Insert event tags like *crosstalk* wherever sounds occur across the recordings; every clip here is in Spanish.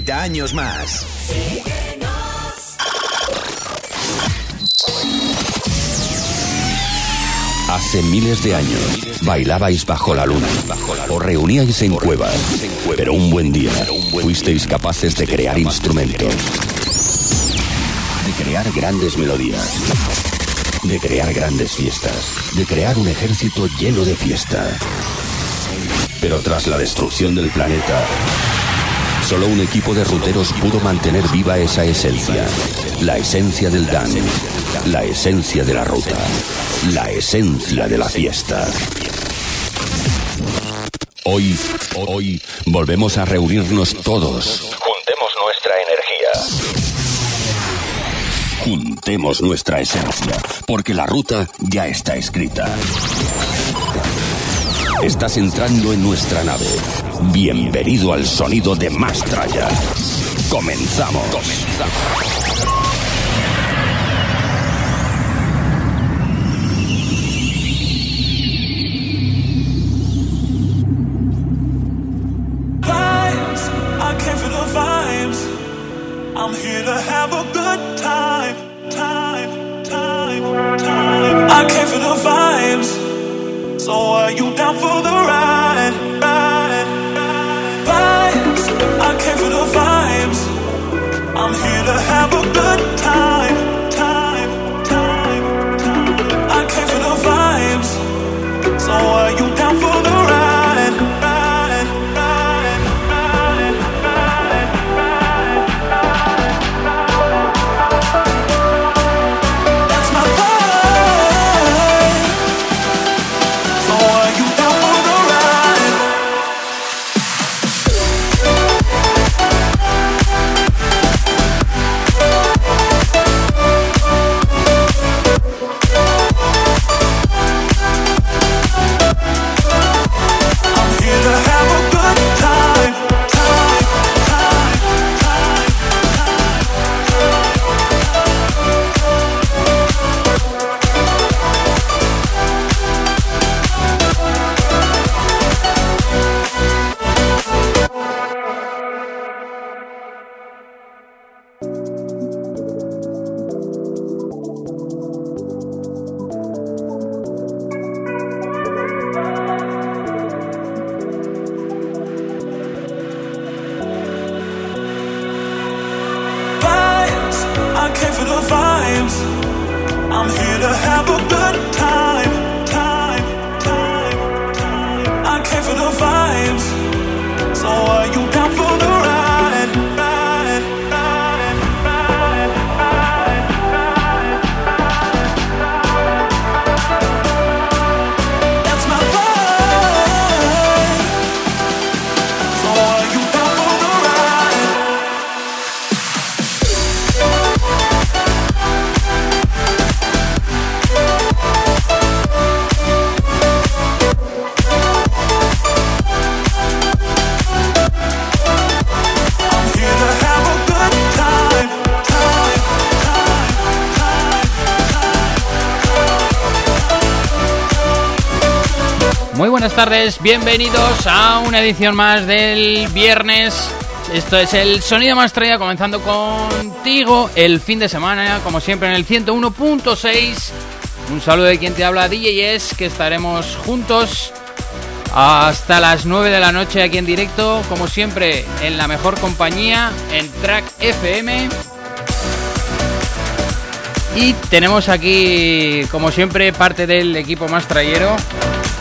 30 años más. Hace miles de años bailabais bajo la luna o reuníais en cuevas, pero un buen día fuisteis capaces de crear instrumentos, de crear grandes melodías, de crear grandes fiestas, de crear un ejército lleno de fiesta. Pero tras la destrucción del planeta, solo un equipo de ruteros pudo mantener viva esa esencia, la esencia del dance, la esencia de la ruta, la esencia de la fiesta. Hoy, hoy, volvemos a reunirnos todos. Juntemos nuestra energía. Juntemos nuestra esencia, porque la ruta ya está escrita. Estás entrando en nuestra nave. Bienvenido al sonido de Mastraya. Comenzamos. Comenzamos. I'm here to have a good time, time, time, time. I came for the vibes. So are you down for the ride, Muy buenas tardes, bienvenidos a una edición más del viernes. Esto es el sonido más traído comenzando contigo el fin de semana, como siempre en el 101.6. Un saludo de quien te habla DJ Es, que estaremos juntos hasta las 9 de la noche aquí en directo, como siempre en la mejor compañía, en Track FM. Y tenemos aquí, como siempre, parte del equipo más trayero.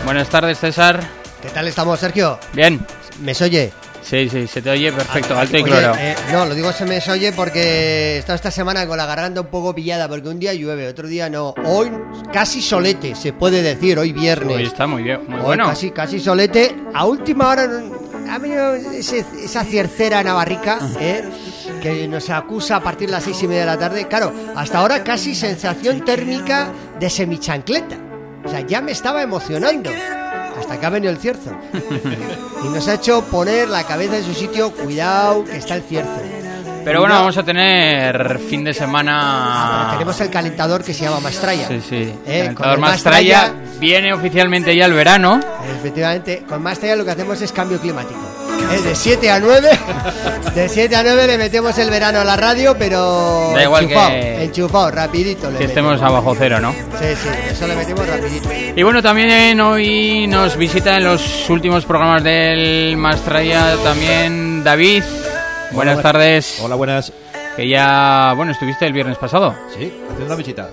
Buenas tardes, César. ¿Qué tal estamos, Sergio? Bien. ¿Me se oye? Sí, sí, se te oye perfecto, alto y Oye, claro. eh, no, lo digo se me oye porque he estado esta semana con la garganta un poco pillada porque un día llueve, otro día no. Hoy casi solete, se puede decir, hoy viernes. Hoy está muy bien, muy Hoy bueno. Casi, casi solete. A última hora ha venido ese- esa ciercera navarrica, ¿eh? que nos acusa a partir de las seis y media de la tarde. Claro, hasta ahora casi sensación térmica de semichancleta. O sea, ya me estaba emocionando. Hasta que ha venido el cierzo. y nos ha hecho poner la cabeza en su sitio. Cuidado, que está el cierzo. Pero bueno, vamos a tener fin de Ah, semana. pero tenemos el calentador que se llama Mastraya. Sí, sí. Eh, Calentador el Mastraya Mastraya- viene oficialmente ya el verano. Efectivamente, con Mastraya lo que hacemos es cambio climático. Eh, de 7 a 9. De 7 a 9 le metemos el verano a la radio, pero Da igual enchufado, que- enchufado, rapidito. le Que estemos metemos. abajo cero, ¿no? Sí, sí, eso le metemos rapidito. Y bueno, también hoy nos visita en los últimos programas del Mastraya también David. Buenas tardes. Hola, buenas. Que ya, bueno, estuviste el viernes pasado. Sí, haciendo una visita.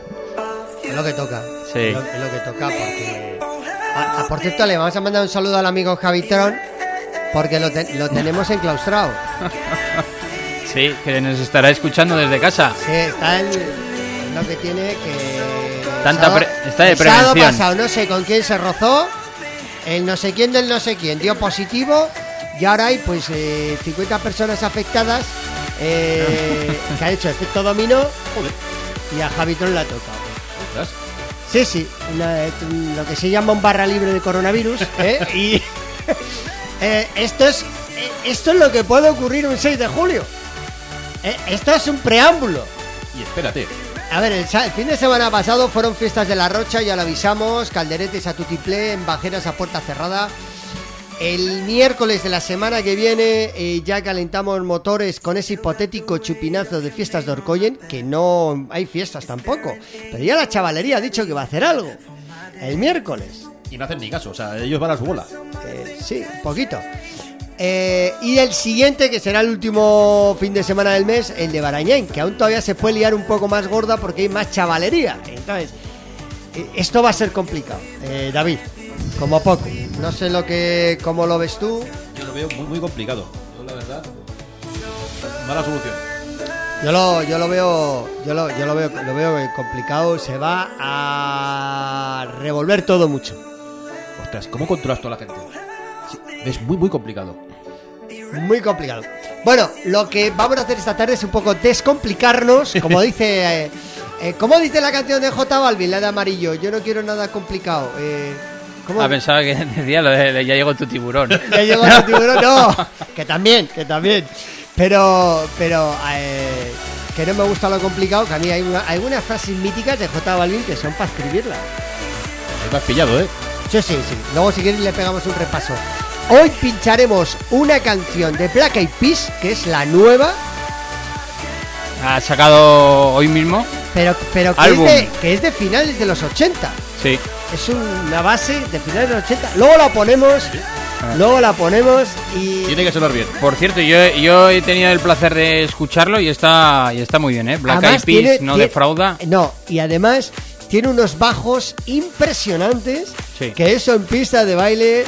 Es lo que toca. Sí. Es lo, es lo que toca porque... Ah, ah, por cierto, le vamos a mandar un saludo al amigo Javitron porque lo, te- lo tenemos enclaustrado. *laughs* Sí, que nos estará escuchando desde casa. Sí, está en lo que tiene que... Tanta sábado- está de prevención. pasado no sé con quién se rozó, el no sé quién del no sé quién dio positivo y ahora hay pues eh, 50 personas afectadas eh, *laughs* que ha hecho efecto dominó y a Javitron le ha tocado. Sí, sí, una- lo que se llama un barra libre de coronavirus. ¿eh? *laughs* Y eh, esto, es, eh, esto es lo que puede ocurrir un 6 de julio. Eh, esto es un preámbulo. Y espérate. A ver, el, el fin de semana pasado fueron fiestas de la Rocha, ya lo avisamos, calderetes a tutiplé, en bajeras a puerta cerrada. El miércoles de la semana que viene eh, ya calentamos motores con ese hipotético chupinazo de fiestas de Orcoyen, que no hay fiestas tampoco. Pero ya la chavalería ha dicho que va a hacer algo. El miércoles. Y no hacen ni caso, o sea, ellos van a su bola. Eh, sí, un poquito. Eh, y el siguiente, que será el último fin de semana del mes, el de Barañén, que aún todavía se puede liar un poco más gorda porque hay más chavalería. Entonces, eh, esto va a ser complicado. Eh, David, como poco. No sé lo que, cómo lo ves tú. Yo lo veo muy, muy complicado. Yo, la verdad, mala solución. Yo lo, yo lo veo, yo lo, yo lo veo, lo veo complicado. Se va a revolver todo mucho. Ostras, ¿cómo controlas toda la gente? Es muy, muy complicado. Muy complicado. Bueno, lo que vamos a hacer esta tarde es un poco descomplicarnos, *laughs* como dice, eh, eh, como dice la canción de J Balvin, la de amarillo. Yo no quiero nada complicado. Eh, ¿cómo? Ah, pensaba que *laughs* decía lo de, de ya llegó tu tiburón. *laughs* Ya llegó el tiburón, no, que también, que también. Pero, pero eh, que no me gusta lo complicado, que a mí hay, una- hay algunas frases míticas de J Balvin que son para escribirlas. Me has pillado, ¿eh? Sí, sí, sí. Luego si queréis le pegamos un repaso. Hoy pincharemos una canción de Black Eyed Peas, que es la nueva, Ha sacado hoy mismo. pero, pero que, es de, que es de finales de los 80. Sí. Es una base de finales de los 80. Luego la ponemos, luego la ponemos y... Tiene que sonar bien. Por cierto, yo, yo he tenido el placer de escucharlo y está, y está muy bien, ¿eh? Black Eyed Peas no tiene- defrauda. No, y además tiene unos bajos impresionantes Sí. que eso en pista de baile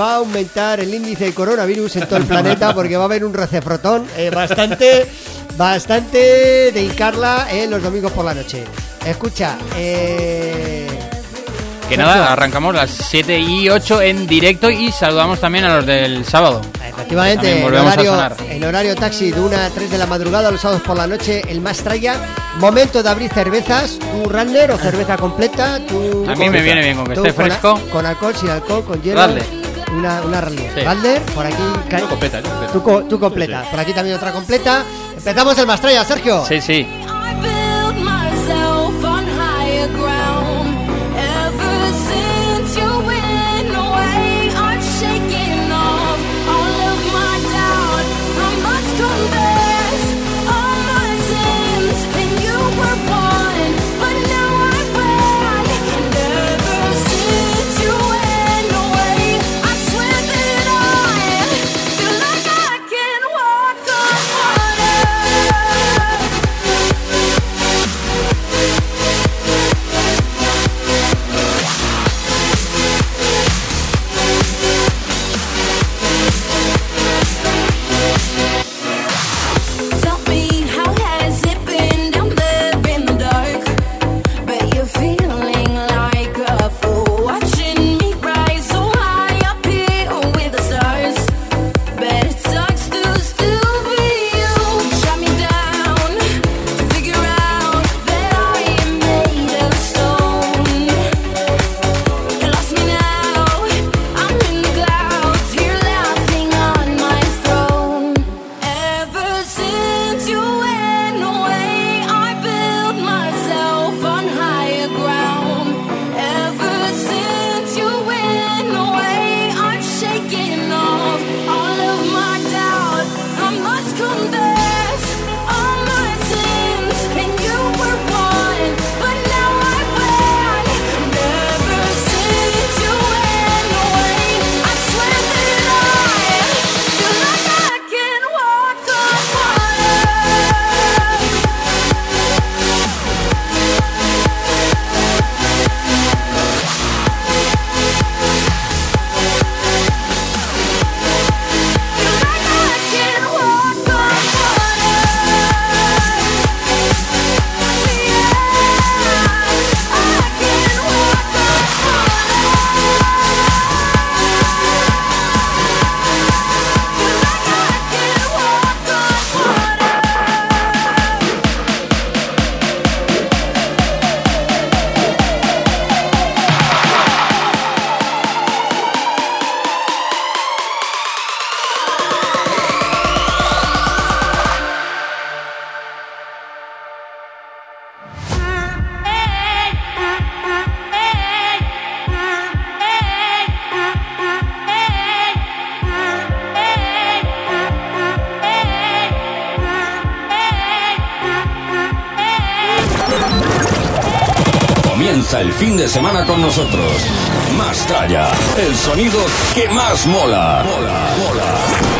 va a aumentar el índice de coronavirus en todo el planeta *laughs* porque va a haber un recefrotón eh, bastante bastante de hincarla eh, los domingos por la noche. Escucha, eh, Que nada, arrancamos las 7 y 8 en directo y saludamos también a los del sábado. Efectivamente, a horario, en horario taxi de 1 a 3 de la madrugada, los sábados por la noche, el más traya. Momento de abrir cervezas, tu Radler o cerveza completa. Tu, A mí me viene bien, con que tú esté con fresco. Con, alcohol, sin alcohol, con hielo. Radler. Una, una. Sí. Radler, por aquí. Tú completa, ¿eh? Completa. Tú, tú completa. Por aquí también otra completa. Empezamos el más traya, Sergio. Sí, sí. Comienza el fin de semana con nosotros. Más tralla, el sonido que más mola. Mola, mola.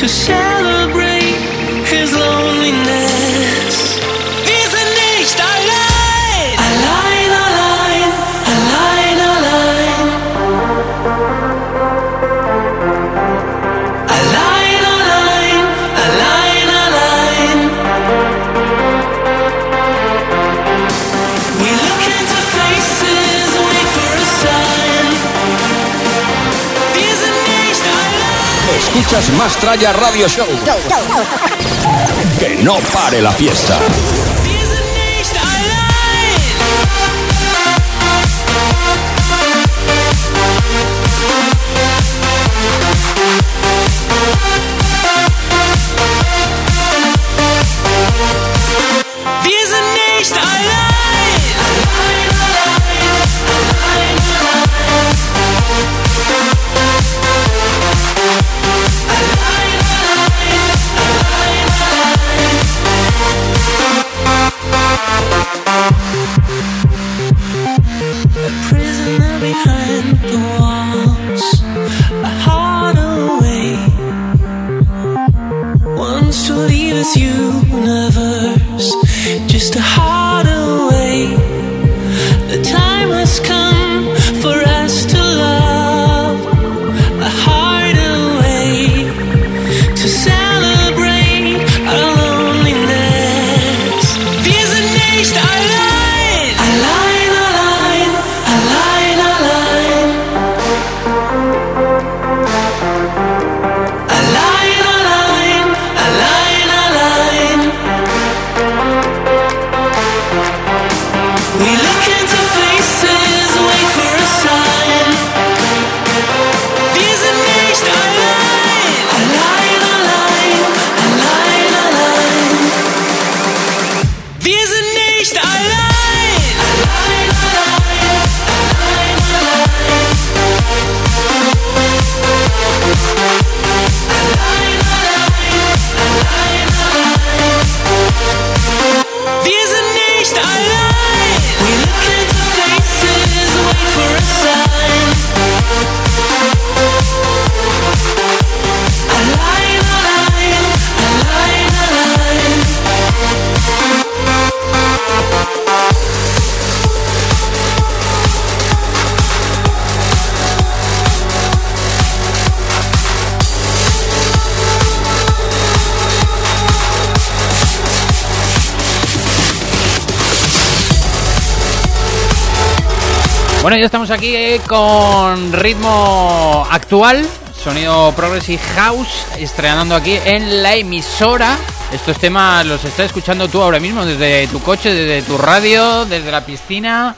to celebrate his loneliness. escuchas Más Traya Radio Show. Que no pare la fiesta. Estamos aquí eh, con ritmo actual, sonido Progressive House, estrenando aquí en la emisora. Estos temas los estás escuchando tú ahora mismo desde tu coche, desde tu radio, desde la piscina,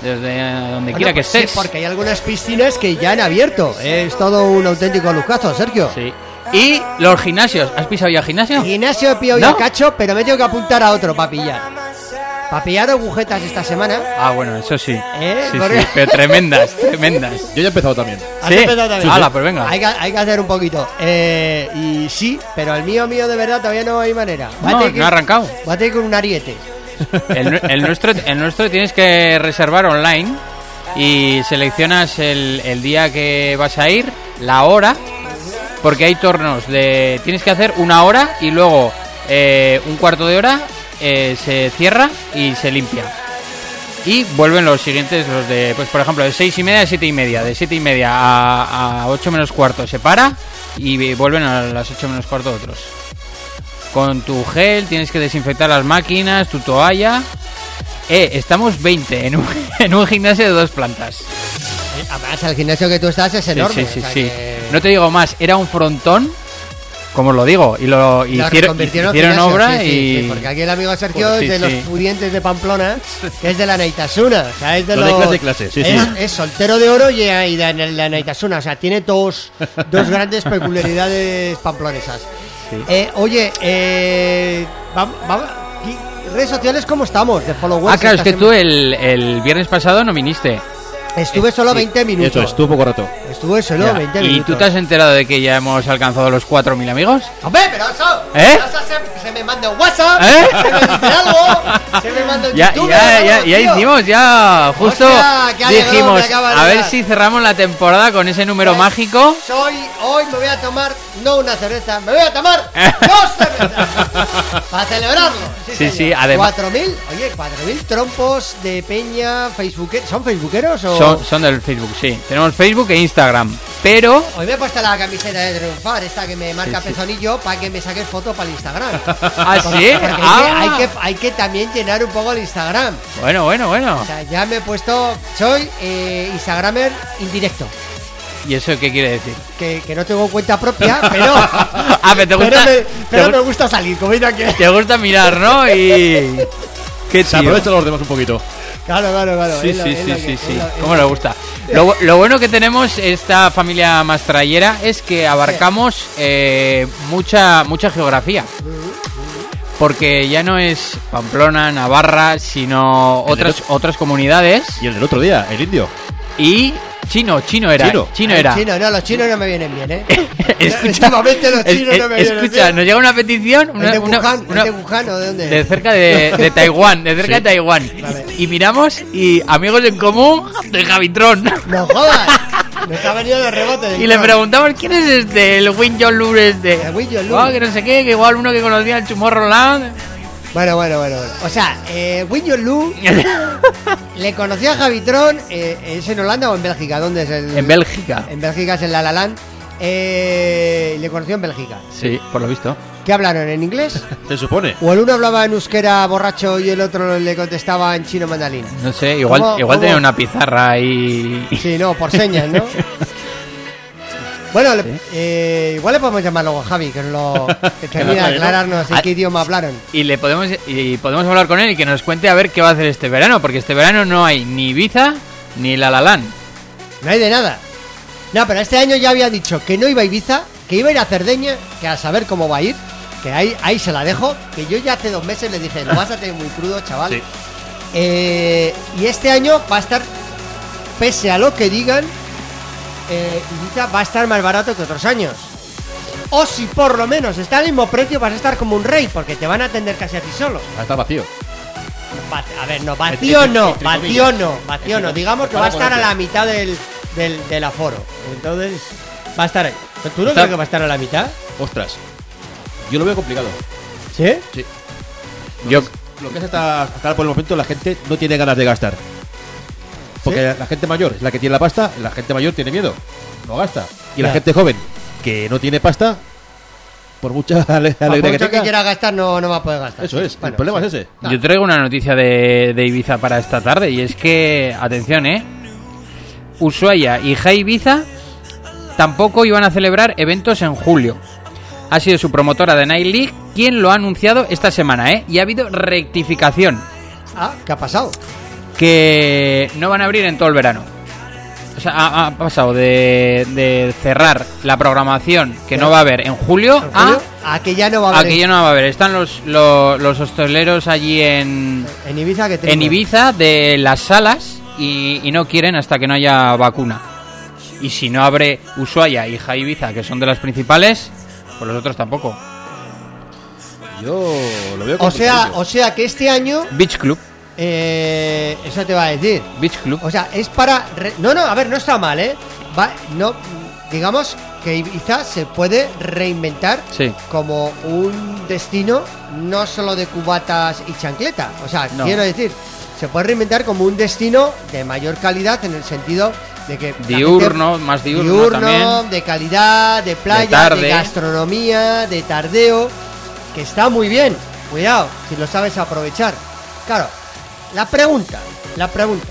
desde donde Bueno, quiera que pues sí, estés. porque hay algunas piscinas que ya han abierto. Es todo un auténtico lujazo, Sergio. Sí. Y los gimnasios. ¿Has pisado ya gimnasio? Gimnasio he pillado ¿No? ya cacho, pero me tengo que apuntar a otro para pillar. Para pillar agujetas esta semana. Ah, bueno, eso sí. ¿Eh? Sí, Porque- sí, pero tremendas, *laughs* tremendas. Yo ya he empezado también. ¿Has ¿Sí? empezado también? Hala, pues venga. Hay que, hay que hacer un poquito. Eh, y sí, pero el mío, mío de verdad todavía no hay manera. Va a No, tener que- no ha arrancado. Va a tener con un ariete. El nuestro, el nuestro tienes que reservar online y seleccionas el, el día que vas a ir, la hora, porque hay tornos de... Tienes que hacer una hora y luego eh, un cuarto de hora eh, se cierra y se limpia. Y vuelven los siguientes, los de, pues por ejemplo, de seis y media a siete y media. De siete y media a, a 8 menos cuarto se para y vuelven a las 8 menos cuarto otros. Con tu gel tienes que desinfectar las máquinas, tu toalla. Eh, estamos 20 en un, *laughs* en un gimnasio de dos plantas. Eh, Además, el gimnasio que tú estás es enorme. sí, sí, o sea sí. que- No te digo más, era un frontón, como os lo digo, y lo Lo hicieron, reconvirtieron en hicieron obra sí, y... sí, porque aquí el amigo Sergio Pues sí, es de los pudientes de Pamplona, que es de la Naitasuna. O sea, es de Lo de los. clase, clase, sí, es, sí. es soltero de oro y, y de la Naitasuna. O sea, tiene dos, dos grandes peculiaridades pamplonesas. Eh, oye, eh, vamos, vamos, redes sociales, ¿cómo estamos? De followers. Ah, claro, es que tú el, el viernes pasado no viniste. Estuve solo 20 minutos. Eso, estuvo poco rato. Estuve solo Ya. 20 ¿Y minutos. tú te has enterado de que ya hemos alcanzado los 4.000 amigos? Hombre, pero eso. ¿Eh? eso se, se me manda un WhatsApp. ¿Eh? Se me dice algo. Se me manda un Ya, YouTube. ya, ya, ya hicimos, ya justo qué alegrón dijimos, a ver si cerramos la temporada con ese número Pues, mágico. Soy, hoy me voy a tomar, no una cerveza, me voy a tomar *laughs* dos cervezas. para celebrarlo. Sí, Sí, sí, además- 4.000, oye, 4.000 trompos de peña, facebookeros. ¿Son facebookeros o...? Son, son del Facebook, sí. Tenemos Facebook e Instagram. Pero Hoy me he puesto la camiseta de triunfar, esta que me marca Sí, sí. pezonillo, para que me saques foto para el Instagram. *laughs* ¿Ah, sí? Porque hay, Ah. que, hay, que, hay que también llenar un poco el Instagram. Bueno, bueno, bueno. O sea, ya me he puesto, soy eh, Instagramer indirecto. ¿Y eso qué quiere decir? Que, que no tengo cuenta propia, pero... *laughs* Ah, pero te pero gusta, me, pero gusta salir, como aquí. te gusta mirar, ¿no? Y... *laughs* Qué Se tío. aprovecha los demás un poquito. Claro, claro, claro. Sí, es sí, sí, lo sí, que- sí. es lo- ¿Cómo lo- le gusta? *laughs* Lo, bu- lo bueno que tenemos esta familia mastrallera es que abarcamos eh, mucha mucha geografía. Porque ya no es Pamplona, Navarra, sino otras otro- otras comunidades Y el del otro día, el indio. y chino, chino era, Chino. chino era. chino, no, los chinos no me vienen bien, ¿eh? *laughs* Escucha, Últimamente los chinos es- no me vienen escucha, bien. nos llega una petición, ¿Es una- de Wuhan? una- ¿Es de Wuhan o de dónde? de cerca de, de Taiwán, de cerca Sí. de Taiwán. Vale. Y miramos y amigos en común de Javitron. ¡No jodas! Me ha venido de rebote. Y le preguntamos quién es este, el Win John Lure este. El Win John Lure. Oh, que no sé qué, que igual uno que conocía el Tomorrowland. Bueno, bueno, bueno, bueno. O sea, eh, Winjon Lu *laughs* le conoció a Javitron. Eh, ¿Es en Holanda o en Bélgica? ¿Dónde es el...? en Bélgica. En Bélgica es en La La Land. Eh, le conoció en Bélgica. Sí, por lo visto. ¿Qué hablaron? ¿En inglés? *laughs* Se supone. ¿O el uno hablaba en euskera borracho y el otro le contestaba en chino mandarín? No sé, igual, ¿Cómo- igual cómo? tenía una pizarra y... Sí, no, por señas, ¿no? *laughs* Bueno, le- eh, igual le podemos llamar luego a Javi, que, nos lo, *laughs* que termine de aclararnos en Ah, qué idioma hablaron. Y le podemos y podemos hablar con él y que nos cuente a ver qué va a hacer este verano, porque este verano no hay ni Ibiza ni La La Land. No hay de nada. No, pero este año ya había dicho que no iba a Ibiza, que iba a ir a Cerdeña, que a saber cómo va a ir, que ahí, ahí se la dejo, que yo ya hace dos meses le dije, lo vas a tener muy crudo, chaval. Sí. Eh, y este año va a estar, pese a lo que digan, eh, Ibiza va a estar más barato que otros años. O si por lo menos está al mismo precio, vas a estar como un rey, porque te van a atender casi a ti solo. Ah, Está vacío. Va- A ver, no, vacío Entre- no, entre vacío comillas. no, vacío no. Digamos que va a estar a la mitad del, del, del aforo. Entonces, va a estar ahí. ¿Tú no Está- crees que va a estar a la mitad? Ostras. Yo lo veo complicado. ¿Sí? Sí. Yo Lo que es hasta, hasta por el momento la gente no tiene ganas de gastar. Porque la gente mayor es la que tiene la pasta, la gente mayor tiene miedo, no gasta. Y la gente joven que no tiene pasta, por mucha *laughs* ale- Por alegría que mucho que tenga, quiera gastar, no, no va a poder gastar. eso es, Bueno, el problema sí. es ese. Yo traigo una noticia de, de Ibiza para esta tarde y es que, atención, ¿eh? Ushuaia y Jai Ibiza tampoco iban a celebrar eventos en julio. Ha sido su promotora de Night League quien lo ha anunciado esta semana, ¿eh? Y ha habido rectificación, Ah, ¿qué ha pasado? Que no van a abrir en todo el verano. O sea, ha, ha pasado de, de cerrar la programación que no va a haber en julio, ¿En julio? a, A que ya no va a a haber. que ya no va a haber. Están los, los, los hosteleros allí en, En Ibiza que tengo. en Ibiza de las salas y, y no quieren hasta que no haya vacuna. Y si no abre Ushuaia y Jai Ibiza, que son de las principales, pues los otros tampoco. Yo lo veo O sea, o sea que este año, Beach Club, eh, eso te va a decir. Beach Club. O sea, es para. re- No, no, a ver, no está mal, ¿eh? Va, no, digamos que Ibiza se puede reinventar Sí. como un destino no solo de cubatas y chancleta. O sea, No. quiero decir, se puede reinventar como un destino de mayor calidad en el sentido de que. la Diurno, más diurno, diurno, también. de calidad, de playa, de, tarde. gastronomía, de tardeo, que está muy bien. Cuidado, si lo sabes aprovechar. Claro, la pregunta, la pregunta.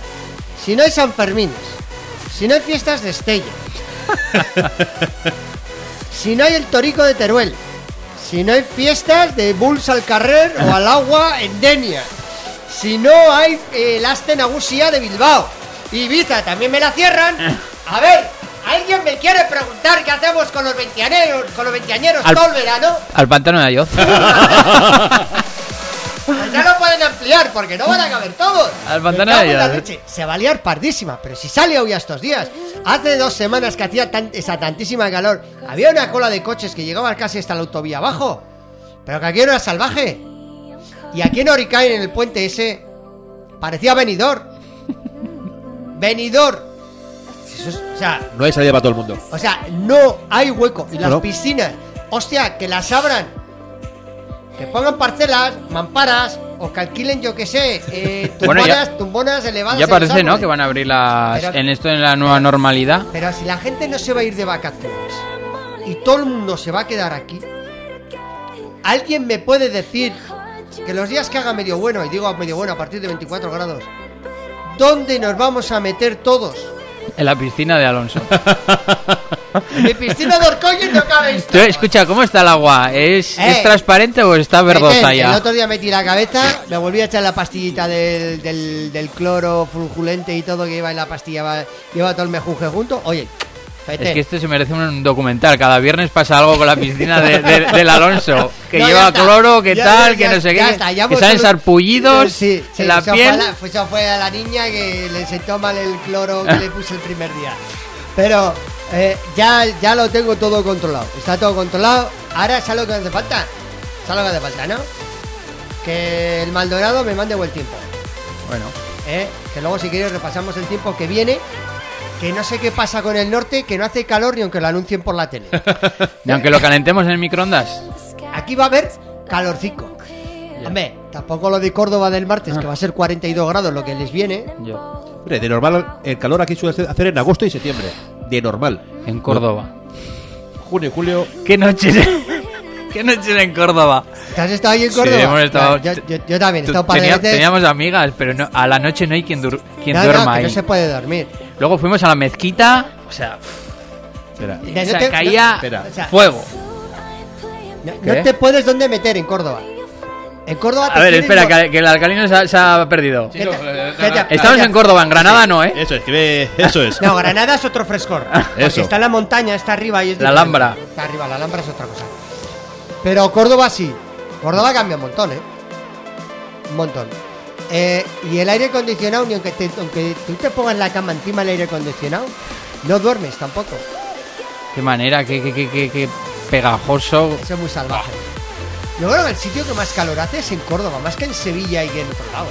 Si no hay San Fermines, si no hay fiestas de Estella, *laughs* si no hay el Torico de Teruel, si no hay fiestas de Bulls al Carrer o al agua en Denia, si no hay eh, el Aste Nagusia de Bilbao, Ibiza también me la cierran. A ver, ¿alguien me quiere preguntar qué hacemos con los veinteañeros, con los veinteañeros Al- todo el verano? Al pantano de Ayoz. *laughs* Pues ya lo pueden ampliar porque no van a caber todos. Al pantano de la leche. Se va a liar pardísima, pero si sale hoy a estos días. Hace dos semanas que hacía tan- esa tantísima calor. Había una cola de coches que llegaba casi hasta la autovía abajo. Pero que aquí era salvaje. Y aquí en Oricain, en el puente ese, parecía venidor. venidor. Es- o sea, No hay salida para todo el mundo. o sea, no hay hueco. Y las No, no. piscinas, hostia, que las abran. Que pongan parcelas, mamparas, o que alquilen, yo que sé, eh, *laughs* Bueno, tumbonas, ya- tumbonas elevadas. Ya parece, ¿no? Que van a abrir las Pero- en esto en la nueva normalidad. Pero si la gente no se va a ir de vacaciones y todo el mundo se va a quedar aquí, ¿alguien me puede decir que los días que haga medio bueno, y digo medio bueno a partir de 24 grados, ¿dónde nos vamos a meter todos? En la piscina de Alonso. *laughs* Mi piscina de Orcoyo no cabe Tú, escucha, ¿cómo está el agua? ¿Es, Eh. ¿Es transparente o está verdosa El ya? otro día metí la cabeza, me volví a echar la pastillita del, del, del cloro frujulente y todo que lleva en la pastilla, va- lleva todo el mejunje junto. Oye, Es que esto se merece un documental. Cada viernes pasa algo con la piscina de- de- del Alonso. Que *laughs* No, lleva cloro, que Ya, tal, ya, que no sé ya qué. está, que salen sarpullidos Sí, sí, en la eso piel. Fue la, eso fue a la niña que le sentó mal el cloro que le puse el primer día. Pero eh, ya, ya lo tengo todo controlado. Está todo controlado. Ahora ¿sabes lo que hace falta? ¿Sabes lo que hace falta, no? Que el Maldonado me mande buen tiempo. Bueno, ¿eh? Que luego si quieres repasamos el tiempo que viene. Que no sé qué pasa con el norte, que no hace calor ni aunque lo anuncien por la tele. *laughs* y aunque lo calentemos en el microondas. Aquí va a haber calorcico. Hombre, tampoco lo de Córdoba del martes, que va a ser 42 grados lo que les viene. Yo. Hombre, de normal, el calor aquí suele hacer en agosto y septiembre. De normal. En Córdoba. Junio y julio. ¿Qué noches? *laughs* ¿Qué noches en Córdoba? ¿Te has estado ahí en Sí, Córdoba? hemos estado- yo, yo- yo también he estado tenía- teníamos amigas, pero no- a la noche no hay quien, dur- quien No, no, duerma que ahí. no se puede dormir. Luego fuimos a la mezquita, o sea, Espera. No o sea, te- caía no- Espera. fuego. no, no te puedes dónde meter en Córdoba. En Córdoba te A ver, espera, que, que el alcalino se ha, se ha perdido. ¿Qué te- qué te- Estamos en Córdoba, en Granada no, ¿eh? Eso es, que ve- eso es. No, Granada es otro frescor. *laughs* Eso. está en la montaña, está arriba y es La. Alhambra. Está arriba, la Alhambra es otra cosa. Pero Córdoba sí. Córdoba cambia un montón, ¿eh? Un montón. Eh, y el aire acondicionado, ni aunque, te- aunque tú te pongas la cama encima del aire acondicionado, no duermes tampoco. Qué manera, qué, qué, qué, qué- qué pegajoso. Eso es muy salvaje. Yo creo que el sitio que más calor hace es en Córdoba, más que en Sevilla y que en otro lado.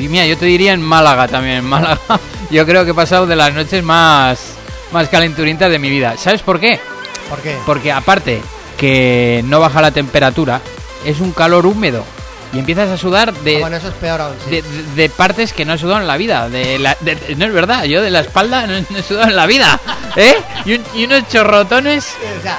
Y mira, yo te diría en Málaga también. En Málaga, *laughs* yo creo que he pasado de las noches más, más calenturientas de mi vida. ¿Sabes por qué? ¿Por qué? Porque aparte que no baja la temperatura, es un calor húmedo. Y empiezas a sudar Ah, de, bueno, eso es peor aún. sí. de, de- de partes que no he sudado en la vida. De la- no es verdad, yo de la espalda no, no he sudado en la vida. ¿Eh? Y, un- y unos chorrotones. O sea,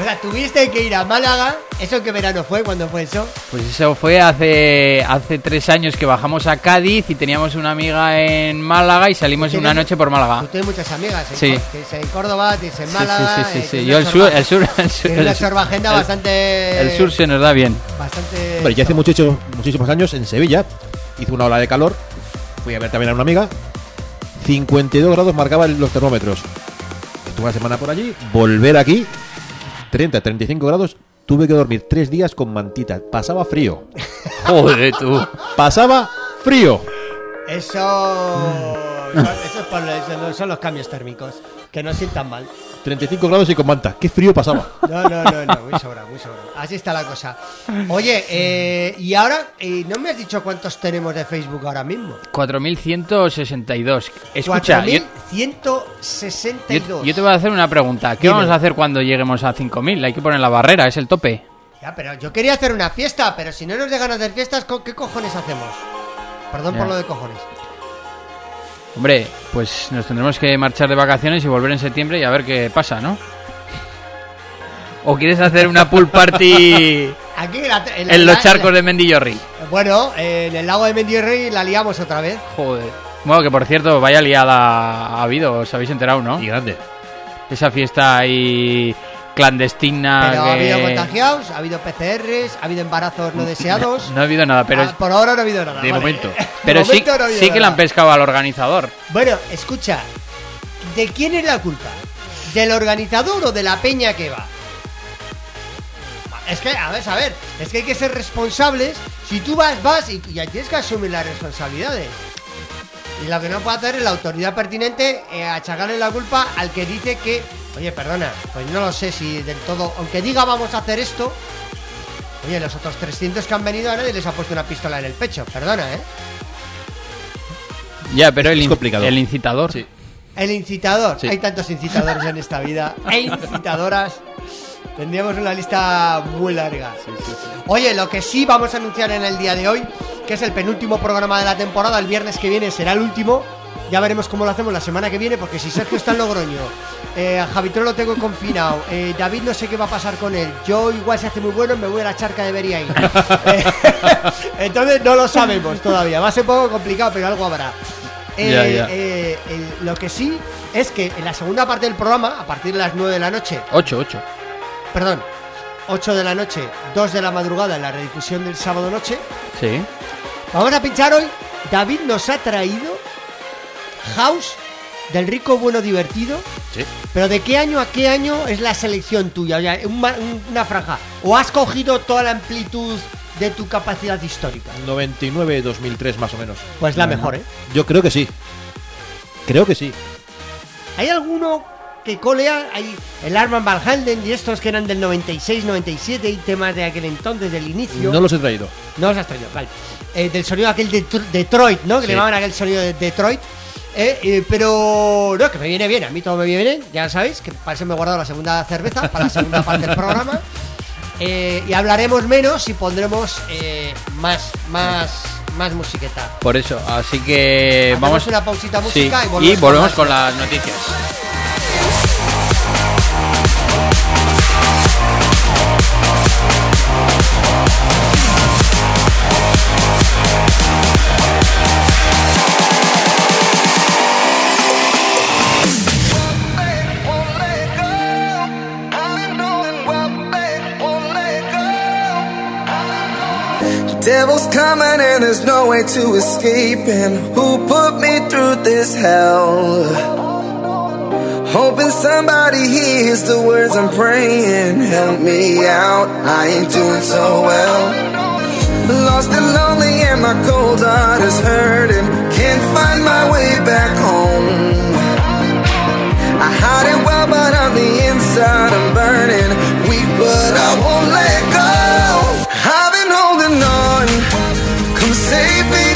O sea, tuviste que ir a Málaga. ¿Eso qué verano fue? ¿Cuándo fue eso? Pues eso fue hace, hace tres años que bajamos a Cádiz y teníamos una amiga en Málaga y salimos una noche por Tú Málaga. tienes muchas amigas. En, Sí. En Córdoba, tienes en Sí, Málaga. sí, sí, sí, sí. tienes Yo el una sur, el sur, el sur, Tienes una bastante. el sur se nos da bien. Bastante. Hombre, yo hace muchísimos, muchísimos años en Sevilla hice una ola de calor. Fui a ver también a una amiga. 52 grados marcaban los termómetros. Estuve una semana por allí. Volver aquí. 30, 35 grados. Tuve que dormir tres días con mantita. Pasaba frío. *laughs* Joder, tú. Pasaba frío. Eso. Eso, es por, eso no son los cambios térmicos. Que no sientan mal. 35 grados y con manta. Qué frío pasaba. *laughs* No, no, no, no, muy sobra, muy sobra. Así está la cosa. Oye, eh, y ahora, eh, ¿no me has dicho cuántos tenemos de Facebook ahora mismo? 4162. Escucha, yo, 4162. yo- yo te voy a hacer una pregunta. ¿Qué Dime. vamos a hacer cuando lleguemos a 5000? Hay que poner la barrera, es el tope. Ya, pero yo quería hacer una fiesta, pero si no nos dejan hacer fiestas, ¿co- ¿qué cojones hacemos? Perdón por lo de cojones. Hombre, pues nos tendremos que marchar de vacaciones y volver en septiembre y a ver qué pasa, ¿no? ¿O quieres hacer una pool party *laughs* Aquí en, la- en la- en los la- charcos de Mendillorri? Bueno, eh, en el lago de Mendierrey la liamos otra vez. Joder. Bueno, que por cierto, vaya liada ha habido, os habéis enterado, ¿no? Y grande. Esa fiesta ahí clandestina. Pero ha habido contagiados, ha habido PCRs, ha habido embarazos no *laughs* deseados. No ha habido nada, pero Ah, por ahora no ha habido nada. de vale. momento. *laughs* De Pero sí, no ha sí que le nada. han pescado al organizador. Bueno, escucha, ¿de quién es la culpa? ¿Del organizador o de la peña que va? Es que, a ver, a ver, es que hay que ser responsables. Si tú vas, vas y, y tienes que asumir las responsabilidades. Y lo que no puede hacer es la autoridad pertinente eh, achacarle la culpa al que dice que, oye, perdona, pues no lo sé si del todo, aunque diga vamos a hacer esto, oye, los otros 300 que han venido a nadie les ha puesto una pistola en el pecho, perdona, ¿eh? Ya, pero el, complicado. el incitador. Sí. El incitador. Sí. Hay tantos incitadores en esta vida. *laughs* E incitadoras. Tendríamos una lista muy larga. Oye, lo que sí vamos a anunciar en el día de hoy, que es el penúltimo programa de la temporada, el viernes que viene será el último. Ya veremos cómo lo hacemos la semana que viene, porque si Sergio está en Logroño, eh, a Javitro lo tengo confinado, eh, David no sé qué va a pasar con él, yo igual se hace muy bueno, me voy a la charca de Beriaín. *laughs* Eh, *laughs* entonces no lo sabemos todavía, va a ser un poco complicado, pero algo habrá. Eh, el- lo que sí es que en la segunda parte del programa, a partir de las 9 de la noche, 8, 8. perdón, 8 de la noche, 2 de la madrugada en la redifusión del sábado noche, Sí. vamos a pinchar hoy. David nos ha traído House del rico, bueno, divertido. Sí. Pero ¿de qué año a qué año es la selección tuya? O sea, una franja. ¿O has cogido toda la amplitud de tu capacidad histórica? 99, 2003 más o menos. Pues la mejor, ¿eh? Yo creo que sí. Creo que sí. ¿Hay alguno que colea? Hay el Arman Van Helden y estos que eran del 96, 97 y temas de aquel entonces, del inicio. No los he traído. No los has traído, vale. Eh, del sonido aquel de Tr- Detroit, ¿no? Que Sí. le llamaban aquel sonido de Detroit. Eh, eh, pero no, que me viene bien, a mí todo me viene bien, ya sabéis, que para eso me he guardado la segunda cerveza, para la segunda *laughs* parte del programa. Eh, y hablaremos menos y pondremos más, más, más musiqueta. Por eso, así que Hacemos vamos. una pausita música y y volvemos volvemos, con con las noticias. Devil's coming and there's no way to escape. And who put me through this hell? Hoping somebody hears the words I'm praying. Help me out, I ain't doing so well. Lost and lonely, and my cold heart is hurting. Can't find my way back home. I hide it well, but on the inside I'm burning. Weak, but I won't let save me,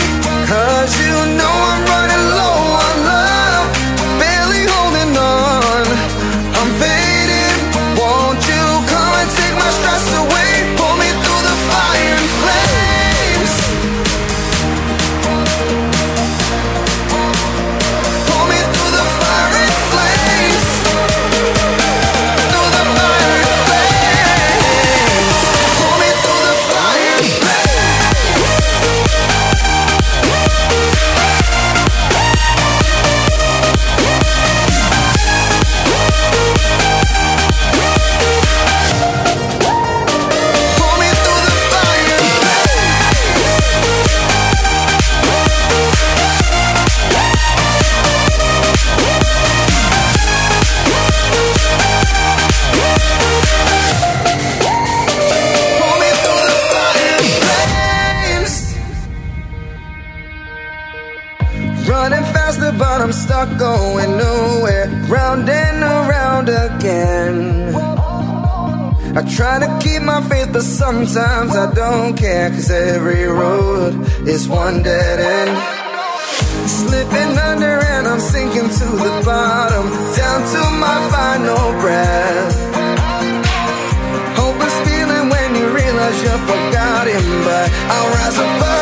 round and around again. I try to keep my faith, but sometimes I don't care. Cause every road is one dead end. Slipping under and I'm sinking to the bottom, down to my final breath. Hope is feeling when you realize you forgot him, but I'll rise above.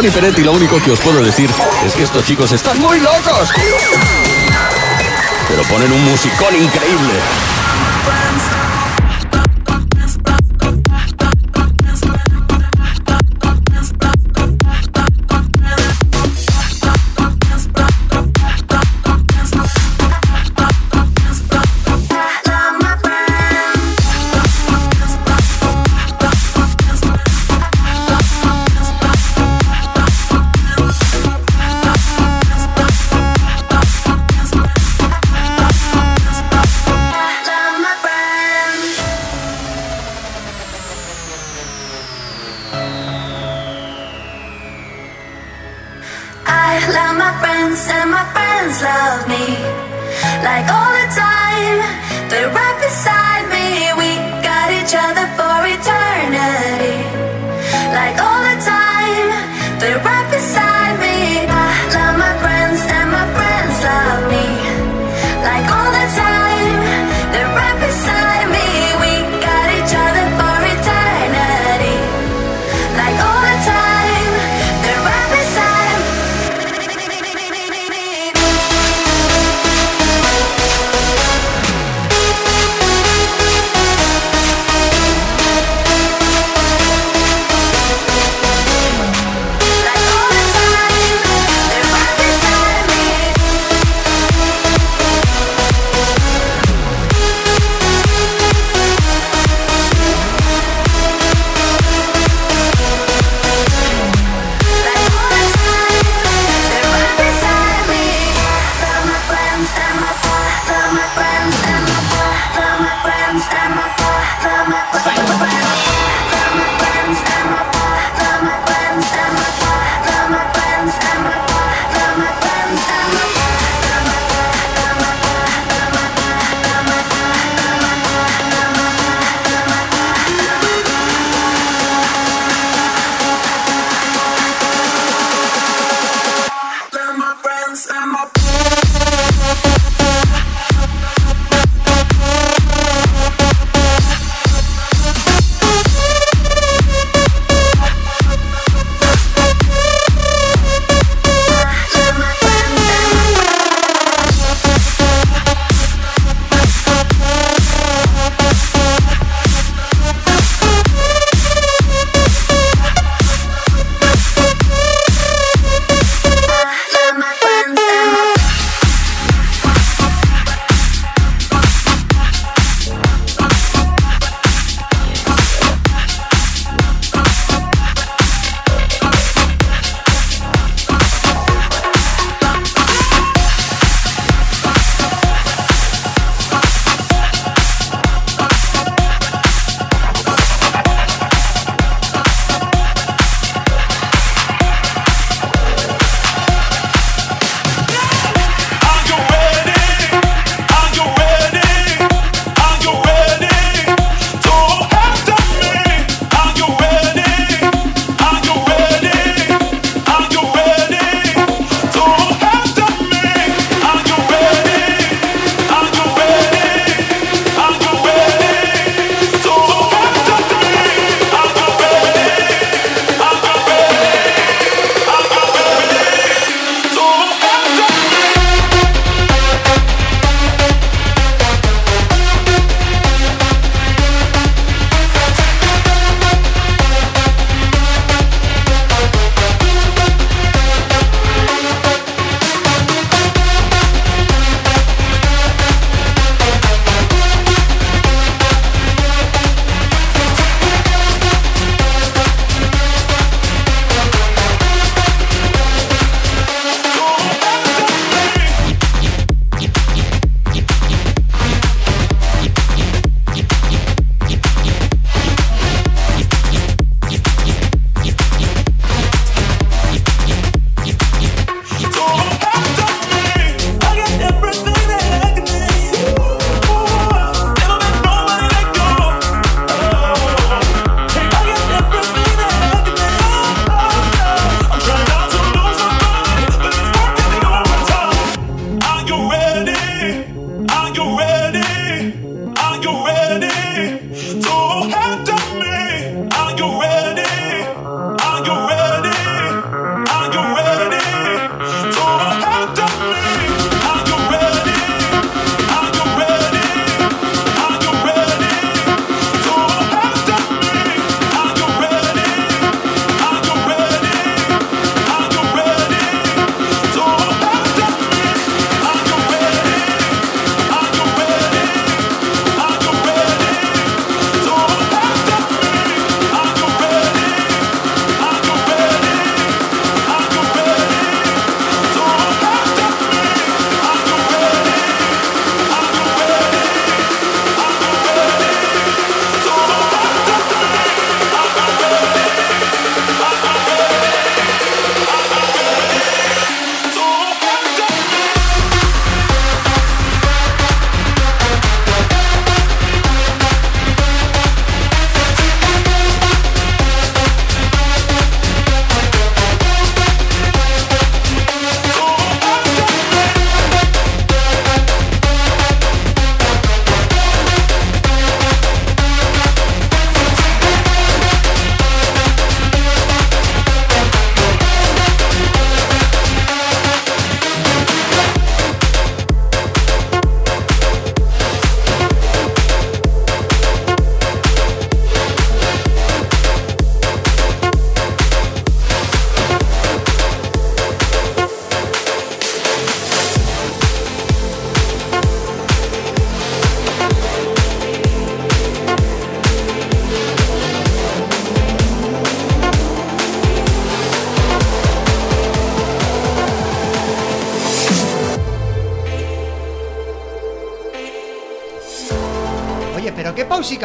Tony y lo único que os puedo decir es que estos chicos están muy locos. Pero ponen un musicón increíble.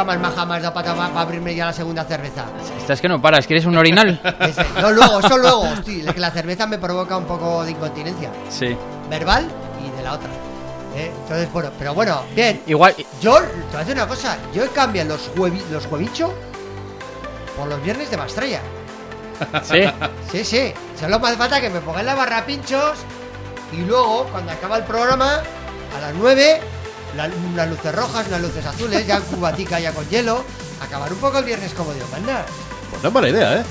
Más maja más da para, para abrirme ya la segunda cerveza. Estás que no paras, ¿quieres un orinal? *laughs* Ese- No, luego, eso luego, hostia, que la cerveza me provoca un poco de incontinencia. Sí. Verbal y de la otra. ¿eh? Entonces, bueno, pero bueno, bien. Igual, Yo, te voy a decir una cosa, yo he cambiado los, huevi, los huevichos por los viernes de Mastrella. *laughs* sí. Sí, sí, solo me hace falta que me pongan la barra pinchos y luego, cuando acaba el programa, a las 9, la- unas luces rojas, unas luces azules, ya cubatica ya con hielo, acabar un poco el viernes como Dios manda. Pues no es mala idea, ¿eh?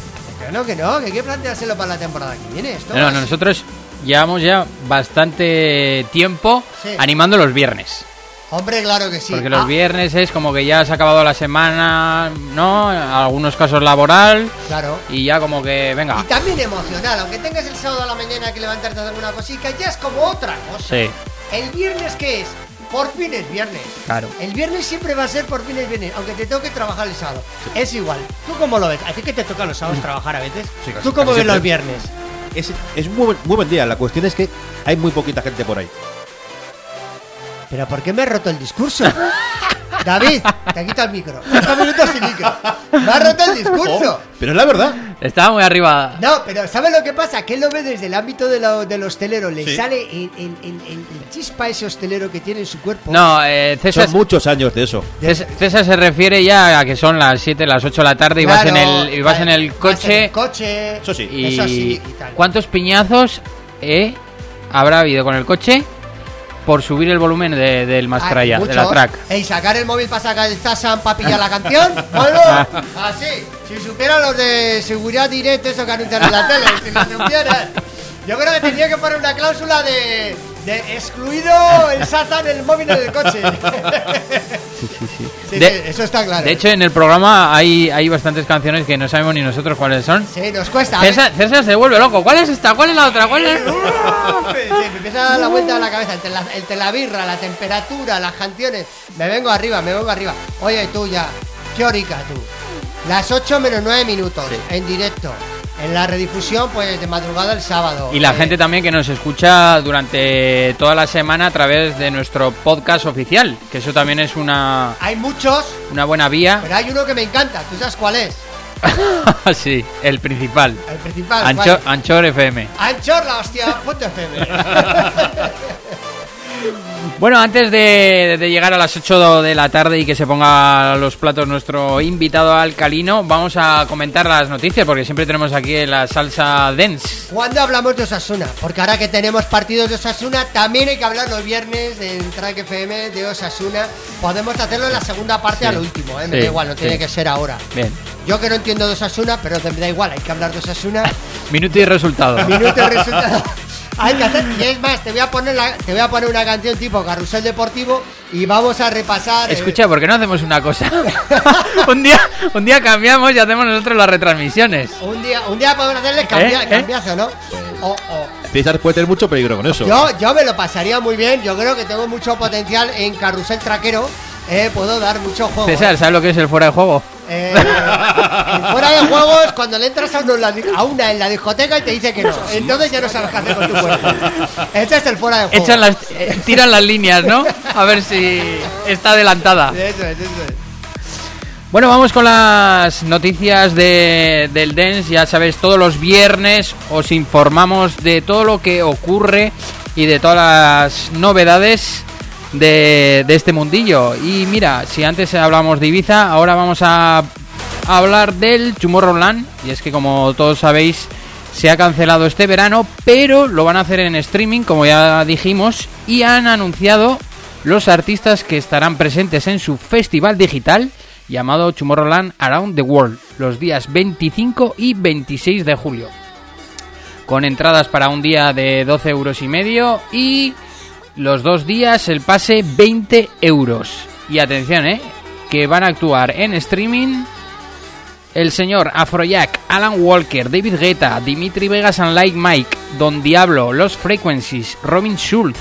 Que no, que no, que hay que planteárselo para la temporada que viene. Esto No, no, nosotros llevamos ya bastante tiempo Sí. animando los viernes. Hombre, claro que sí. Porque los Ah, viernes es como que ya se ha acabado la semana, ¿no? En algunos casos laboral. Claro. Y ya como que, Y venga. también emocional, aunque tengas el sábado a la mañana que levantarte a hacer alguna cosita, ya es como otra cosa. Sí, ¿El viernes qué es? Por fin es viernes. claro. El viernes siempre va a ser por fin es viernes, aunque te toque trabajar el sábado. Es igual. ¿Tú cómo lo ves? ¿A ti que te toca los sábados trabajar a veces? Sí, casi- ¿Tú cómo ves los viernes? Es, es muy, buen- muy buen día. La cuestión es que hay muy poquita gente por ahí. ¿Pero por qué me has roto el discurso? *laughs* David, te quito el micro. Cinco minutos sin micro. Me has roto el discurso. Pero es la verdad. Estaba muy arriba. No, pero ¿sabes lo que pasa? Que él lo ve desde el ámbito de lo- del hostelero. Le Sí. sale el, el- el- el- chispa ese hostelero que tiene en su cuerpo. No, eh, César, Son muchos años de eso. César, César se refiere ya a que son las 7, las 8 de la tarde y vas en el, y vas en el vas en coche. el coche. Eso sí. Y, Eso sí, y tal. ¿Cuántos piñazos eh, habrá habido con el coche por subir el volumen de- del Mastraya, de la track? Ey, sacar el móvil para sacar el Zasan para pillar la canción. *laughs* Así. Si supieran los de seguridad directa, eso que anuncian en la tele, si lo supieran. Yo creo que tenía que poner una cláusula de, de excluido el Satan en el móvil en el coche. *laughs* Sí, sí, sí. Sí, De- sí, eso está claro. De hecho, en el programa hay, hay bastantes canciones que no sabemos ni nosotros cuáles son. sí, nos cuesta. César, César se vuelve loco. ¿Cuál es esta? ¿Cuál es la otra? ¿Cuál es? *laughs* Sí, me empieza a dar la vuelta a la cabeza entre la, entre la birra, la temperatura, las canciones. Me vengo arriba, me vengo arriba. Oye, tú ya, qué horica tú. Las 8 menos 9 minutos en directo. En la redifusión, pues de madrugada el sábado. Y la Eh, gente también que nos escucha durante toda la semana a través de nuestro podcast oficial, que eso también es una, Hay muchos, una buena vía. pero hay uno que me encanta. ¿Tú sabes cuál es? *laughs* sí, el principal. El principal. Anchor. Anchor FM. Anchor, la hostia, punto FM. *laughs* Bueno, antes de, de llegar a las 8 de la tarde y que se ponga a los platos nuestro invitado alcalino, vamos a comentar las noticias porque siempre tenemos aquí la salsa dance. ¿Cuándo hablamos de Osasuna? Porque ahora que tenemos partidos de Osasuna, también hay que hablar los viernes en Track FM de Osasuna. Podemos hacerlo en la segunda parte Sí. al último, ¿eh? me Sí, da igual, no tiene que ser ahora. Bien, Yo que no entiendo de Osasuna, pero me da igual, hay que hablar de Osasuna. *laughs* minuto y resultado. Minuto y resultado. *laughs* Hay que hacer, y es más, te voy a poner la- te voy a poner una canción tipo Carrusel Deportivo y vamos a repasar. eh, Escucha, ¿por qué no hacemos una cosa? *laughs* un día un día cambiamos y hacemos nosotros las retransmisiones. un día, un día podemos hacerle cambia, ¿Eh? ¿Eh? cambiazo, ¿no? O- o- César puede tener mucho peligro con eso. Yo, yo me lo pasaría muy bien, yo creo que tengo mucho potencial en carrusel traquero, eh, puedo dar mucho juego. César, ¿sabes lo que es el fuera de juego? Eh, fuera de juegos, cuando le entras a, uno en la di- a una en la discoteca y te dice que no, entonces ya no sabes qué hacer con tu cuerpo. Este es el fuera de juego. Echan las, eh, tiran las líneas, ¿no? A ver si está adelantada. Eso es, eso es. Bueno, vamos con las noticias de, del Dance. Ya sabéis, todos los viernes os informamos de todo lo que ocurre y de todas las novedades de, este mundillo. Y mira, si antes hablamos de Ibiza, ahora vamos a hablar del Tomorrowland. Y es que como todos sabéis, se ha cancelado este verano, pero lo van a hacer en streaming, como ya dijimos, y han anunciado los artistas que estarán presentes en su festival digital llamado Tomorrowland Around the World, los días 25 y 26 de julio. Con entradas para un día de 12 euros y medio y los dos días el pase 20 euros. Y atención, eh, que van a actuar en streaming el señor Afrojack, Alan Walker, David Guetta, Dimitri Vegas and Like Mike, Don Diablo, Los Frequencies, Robin Schulz,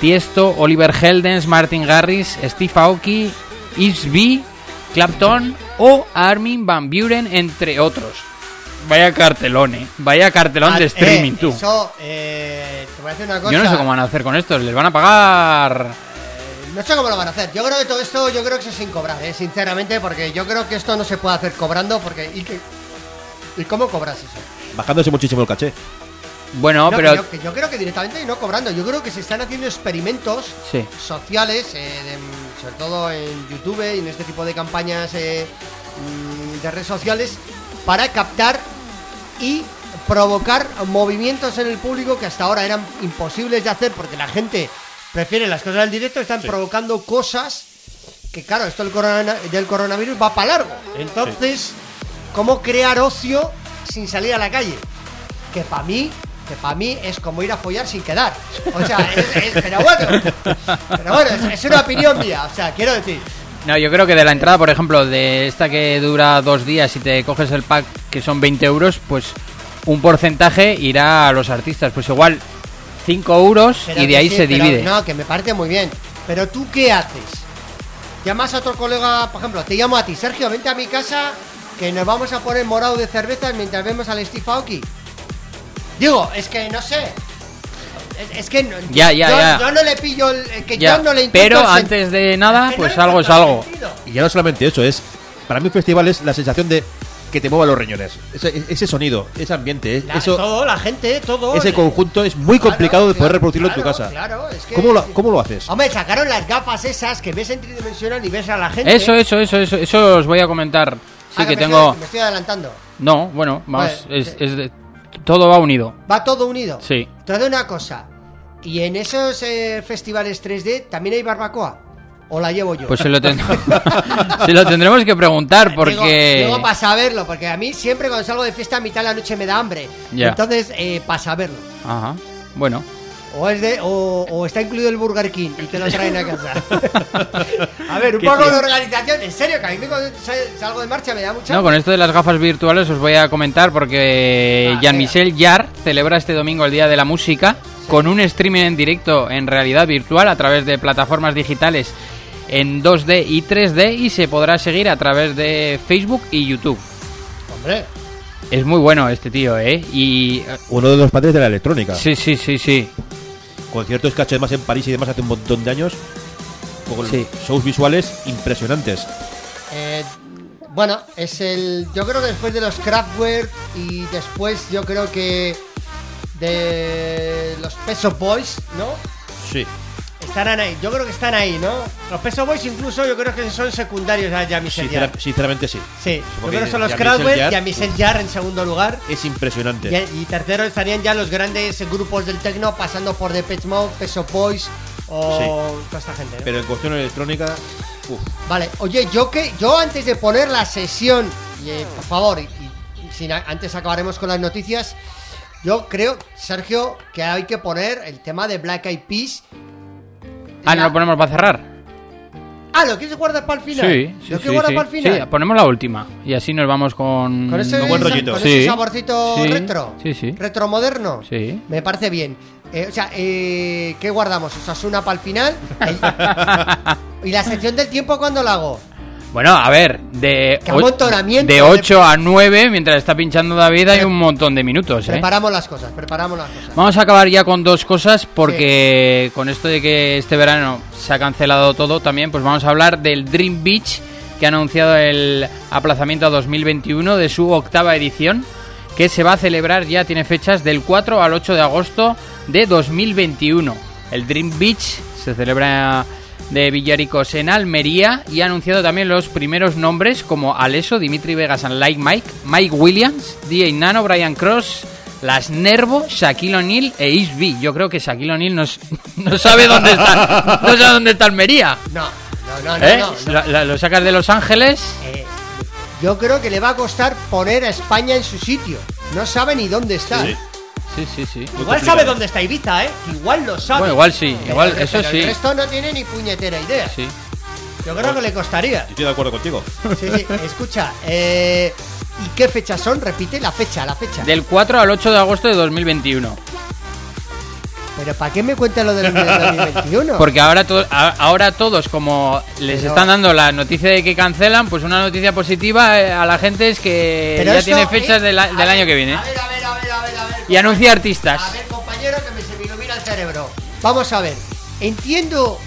Tiesto, Oliver Heldens, Martin Garris, Steve Aoki, Yves Clapton o Armin Van Buren, entre otros. Vaya cartelón, eh. Vaya cartelón Ah, de streaming, eh, tú. Eso, eh, te voy a decir una cosa. Yo no sé cómo van a hacer con esto. Les van a pagar. No sé cómo lo van a hacer. Yo creo que todo esto, yo creo que es sin cobrar, ¿eh? sinceramente, porque yo creo que esto no se puede hacer cobrando, porque ¿y, qué- ¿y cómo cobras eso? Bajándose muchísimo el caché. Bueno, No, pero... que yo, que yo creo que directamente no cobrando. Yo creo que se están haciendo experimentos Sí. sociales, eh, de- sobre todo en YouTube y en este tipo de campañas eh, mm, de redes sociales, para captar y provocar movimientos en el público que hasta ahora eran imposibles de hacer porque la gente prefiere las cosas del directo, están provocando cosas que, claro, esto del, corona- del coronavirus va para largo. Entonces, ¿cómo crear ocio sin salir a la calle? Que para mí, que para mí es como ir a follar sin quedar. O sea, es, es- pero bueno, pero bueno, es, es una opinión mía. O sea, quiero decir, No, yo creo que de la entrada, por ejemplo, de esta que dura dos días y te coges el pack que son 20 euros, pues un porcentaje irá a los artistas. Pues igual 5 euros Pero y de ahí sí, se divide. No, que me parece muy bien. Pero tú, ¿qué haces? Llamas a otro colega, por ejemplo, te llamo a ti, Sergio, vente a mi casa que nos vamos a poner morado de cervezas mientras vemos al Steve Aoki. Digo, es que no sé. Es, que no, Ya, ya, yo, ya. yo no le pillo el, que Ya, yo no le intento pero antes de nada, Es que pues algo es algo. sentido. Y ya no solamente eso, es. Para mí, un festival es la sensación de que te mueva los riñones. Ese, ese sonido, ese ambiente, La- eso, todo, la gente, todo. ese conjunto es muy Claro, complicado de poder claro, reproducirlo en tu casa. Claro, es que. ¿Cómo, lo, ¿Cómo lo haces? Hombre, sacaron las gafas esas que ves en tridimensional y ves a la gente. Eso, eso, eso, eso, eso os voy a comentar. Sí Ah, que me tengo... Estoy, me estoy adelantando. No, bueno, vamos, Vale, es, sí. es de- todo va unido. Va todo unido. Sí. Entonces, una cosa. ¿Y en esos eh, festivales 3D también hay barbacoa? ¿O la llevo yo? Pues se lo, ten- *laughs* *laughs* se lo tendremos que preguntar porque... Digo, para saberlo, porque a mí siempre cuando salgo de fiesta a mitad de la noche me da hambre. Ya. Entonces, eh, para saberlo. Ajá, bueno. O, es de, o, o está incluido el Burger King y te lo traen a casa. *laughs* a ver, un poco tío. de organización. En serio, que a mí me- salgo de marcha me da mucha No, con esto de las gafas virtuales os voy a comentar porque Ah, Jean-Michel Jarre celebra este domingo el Día de la Música con un streaming en directo en realidad virtual a través de plataformas digitales en 2D y 3D y se podrá seguir a través de Facebook y YouTube. Hombre, Es muy bueno este tío, ¿eh? Y... eh, Uno de los padres de la electrónica. Sí, sí, sí, sí. Conciertos que ha hecho además en París y demás hace un montón de años. Con Sí. shows visuales impresionantes. Eh, bueno, es el. Yo creo que después de los Kraftwerk y después yo creo que de los Peso Boys, ¿no? Sí. Estarán ahí. Yo creo que están ahí, ¿no? Los Peso Boys incluso yo creo que son secundarios a Jean-Michel Sincera- Jarre. sinceramente sí. Sí, yo porque creo que son los Jean-Michel Kraftwerk, Jarre- Jean-Michel Jarre en segundo lugar. Es impresionante. Y, y tercero estarían ya los grandes grupos del techno pasando por Depeche Mode, Peso Boys o toda esta gente. ¿no? Pero en cuestión electrónica. uf. Vale, oye, yo que yo antes de poner la sesión, y, eh, por favor, y, y sin a- antes acabaremos con las noticias. Yo creo, Sergio, que hay que poner el tema de Black Eyed Peas. Ah, La- ¿no lo ponemos para cerrar? Ah, ¿lo quieres guardar para el final? Sí, sí, ¿Lo sí, sí. para el final? Sí, ponemos la última y así nos vamos con... Con ese, Un buen rollito. con Sí. ese saborcito retro. sí, sí. Retro moderno. Sí. Me parece bien. Eh, o sea, eh, ¿qué guardamos? ¿Osasuna para el final? *laughs* ¿Y la sección del tiempo cuándo la hago? Bueno, a ver, de, de- 8 a 9, mientras está pinchando David, hay un montón de minutos, ¿eh? Preparamos las cosas, preparamos las cosas. Vamos a acabar ya con dos cosas porque con esto de que este verano se ha cancelado todo también, pues vamos a hablar del Dream Beach que ha anunciado el aplazamiento a 2021 de su octava edición que se va a celebrar ya tiene fechas del 4 al 8 de agosto de 2021. El Dream Beach se celebra de Villaricos en Almería y ha anunciado también los primeros nombres como Aleso, Dimitri Vegas and Like Mike, Mike Williams, DJ Nano, Brian Cross, Las Nervo, Shaquille O'Neal e Isby. Yo creo que Shaquille O'Neal no, *laughs* no sabe dónde está, no sabe dónde está Almería. No, no, no, no. ¿Eh? no, lo sacas de Los Ángeles. Eh, yo creo que le va a costar poner a España en su sitio. No sabe ni dónde está. Sí. Sí, sí, sí. Igual complicado. sabe dónde está Ibiza, ¿eh? Igual lo sabe. Bueno, igual sí, igual, pero eso sí. El resto no tiene ni puñetera idea. Sí. Yo creo que le costaría. Estoy de acuerdo contigo. Sí, sí. Escucha, eh, ¿y qué fechas son? Repite la fecha, la fecha. Del 4 al 8 de agosto de 2021. Pero ¿para qué me cuentas lo del 2021? *laughs* Porque ahora, to- ahora todos, como les Pero- están dando la noticia de que cancelan, pues una noticia positiva eh, a la gente es que Pero ya tiene fechas del, ver, año que viene. A ver, a ver, Y anuncia artistas. A ver, compañero, que me se me ilumina el cerebro. Vamos a ver. Entiendo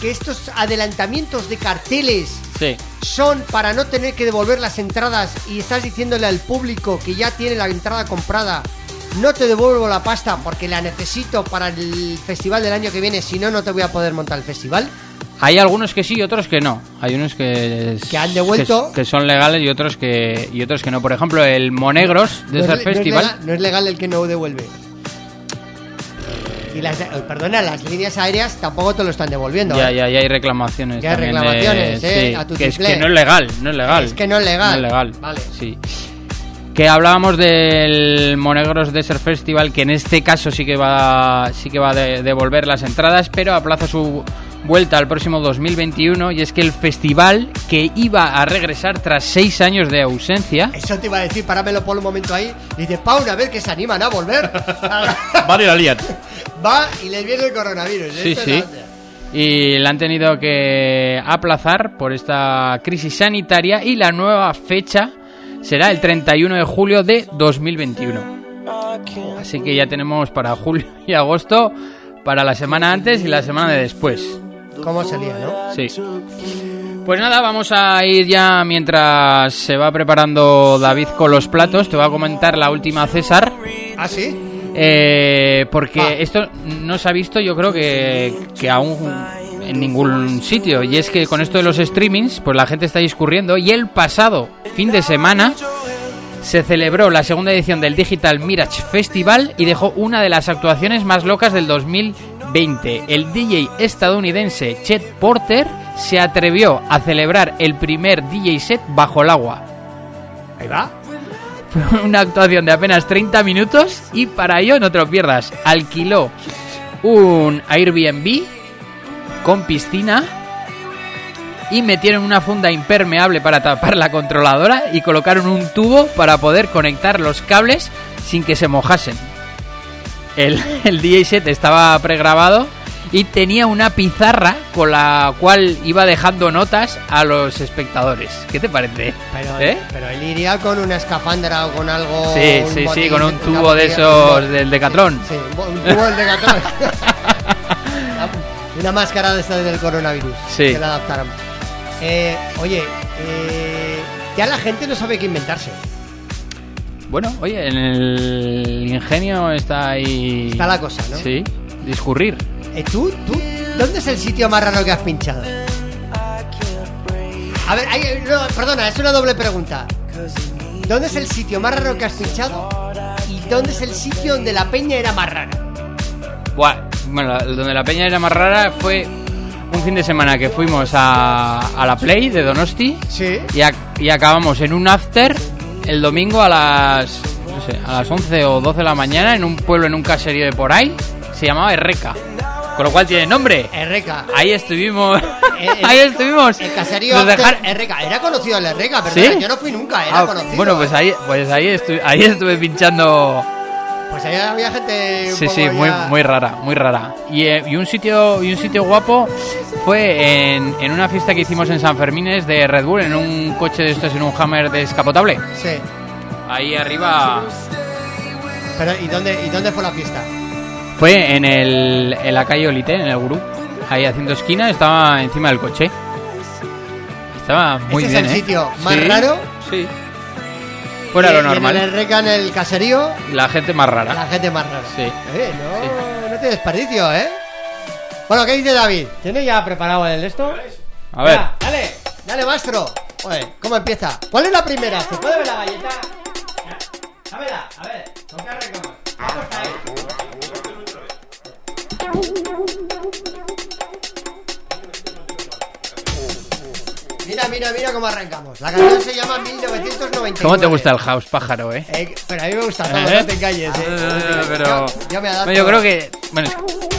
que estos adelantamientos de carteles Sí. son para no tener que devolver las entradas y estás diciéndole al público que ya tiene la entrada comprada, no te devuelvo la pasta porque la necesito para el festival del año que viene, si no, no te voy a poder montar el festival. Hay algunos que sí y otros que no. Hay unos que, Que han devuelto. que, que son legales y otros que y otros que no. Por ejemplo, el Monegros No es, Desert le- no es Festival. legal, no es legal el que no devuelve. Y las, eh, perdona, las líneas aéreas tampoco te lo están devolviendo. Ya, ¿eh? ya, ya hay reclamaciones. Ya hay de- reclamaciones, ¿eh? sí, A tu que es que no es legal, no es legal. Es que no es legal. No es legal. Vale. Sí. Que hablábamos del Monegros Desert Festival, que en este caso sí que va, sí que va a de- devolver las entradas, pero aplaza su vuelta al próximo 2021 y es que el festival que iba a regresar tras seis años de ausencia Eso te iba a decir, parámelo por un momento ahí. Y dice, Paula, a ver que se animan a volver. *laughs* Vale, la. Va y les viene el coronavirus. Sí, Esto sí. Y la han tenido que aplazar por esta crisis sanitaria y la nueva fecha será el 31 de julio de 2021. Así que ya tenemos para julio y agosto, para la semana antes y la semana de después. ¿Cómo salía, no? Sí. Pues nada, vamos a ir ya mientras se va preparando David con los platos. Te voy a comentar la última César. ¿Ah, sí? Eh, porque Ah. esto no se ha visto, yo creo que, que aún en ningún sitio. Y es que con esto de los streamings, pues la gente está discurriendo. Y el pasado fin de semana se celebró la segunda edición del Digital Mirage Festival y dejó una de las actuaciones más locas del 2020. El DJ estadounidense Chet Porter se atrevió a celebrar el primer DJ set bajo el agua. Ahí va. Fue una actuación de apenas 30 minutos y para ello, no te lo pierdas, alquiló un Airbnb con piscina y metieron una funda impermeable para tapar la controladora y colocaron un tubo para poder conectar los cables sin que se mojasen. El, *laughs* el DJ set estaba pregrabado y tenía una pizarra con la cual iba dejando notas a los espectadores. ¿Qué te parece? Pero, ¿Eh? pero él iría con una escafandra o con algo. Sí, sí, sí, con un tubo de esos un- del Decatlón. Sí, un bo- un tubo del Decathlon. *laughs* *laughs* una máscara de esta del coronavirus. Sí. Que la adaptaron. Eh, oye, eh, ya la gente no sabe qué inventarse. Bueno, oye, en el ingenio está ahí. Está la cosa, ¿no? Sí, discurrir. Eh, ¿tú, ¿Tú? ¿Dónde es el sitio más raro que has pinchado? A ver, hay- no, perdona, es una doble pregunta. ¿Dónde es el sitio más raro que has pinchado? ¿Y dónde es el sitio donde la peña era más rara? Buah, bueno, donde la peña era más rara fue un fin de semana que fuimos a, a la Play de Donosti Sí. y, ac- y acabamos en un after el domingo a las, no sé, a las 11 o 12 de la mañana en un pueblo, en un caserío de por ahí. Se llamaba Erreca. Con lo cual tiene nombre. Erreca. Ahí estuvimos. El- *laughs* ahí estuvimos. El caserío dejar- Erreca. Era conocido el Erreca, ¿Sí? yo no fui nunca, era Ah, conocido. bueno, pues ahí, pues ahí, estu- ahí estuve pinchando. Pues ahí había gente un Sí, poco sí, muy, ya- muy rara, muy rara. Y, eh, y un sitio y un sitio guapo fue en, en una fiesta que hicimos en San Fermines de Red Bull, en un coche de estos, en un Hammer descapotable. Sí. Ahí arriba Pero, ¿y dónde, ¿y dónde fue la fiesta? fue en, el, en la calle Olite, en el Gurú. Ahí haciendo esquina, estaba encima del coche. Estaba muy ¿Este bien, es el ¿eh? sitio más Sí, raro? Sí. Fuera lo y en normal. el Erreca, en el caserío, La gente más rara. la gente más rara. Sí. Eh, no, no tiene desperdicio, ¿eh? Bueno, ¿qué dice David? ¿Tiene ya preparado el esto? A ver. Ya, dale, dale, maestro. Oye, ¿cómo empieza? ¿Cuál es la primera? ¿Se puede ver la galleta? Dámela, a ver, ¿con qué arrancamos? Vamos ahí. Mira, mira, mira cómo arrancamos. La canción se llama 1999. ¿Cómo te gusta el house, pájaro, eh? Eh, pero a mí me gusta todo, ¿Eh? no te calles. Eh. Eh, pero yo, yo me adapto. Yo creo que bueno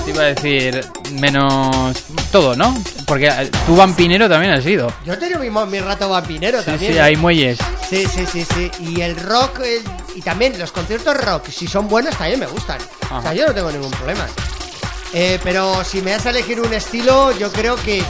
te iba a decir menos todo no porque eh, tú vampinero también has sido Yo he tenido mi, rato vampinero sí también. sí hay muelles Sí, sí, sí, sí. Y el rock, y también los conciertos rock, si son buenos, también me gustan. O sea, yo no tengo ningún problema. Eh, pero si me das a elegir un estilo, yo creo que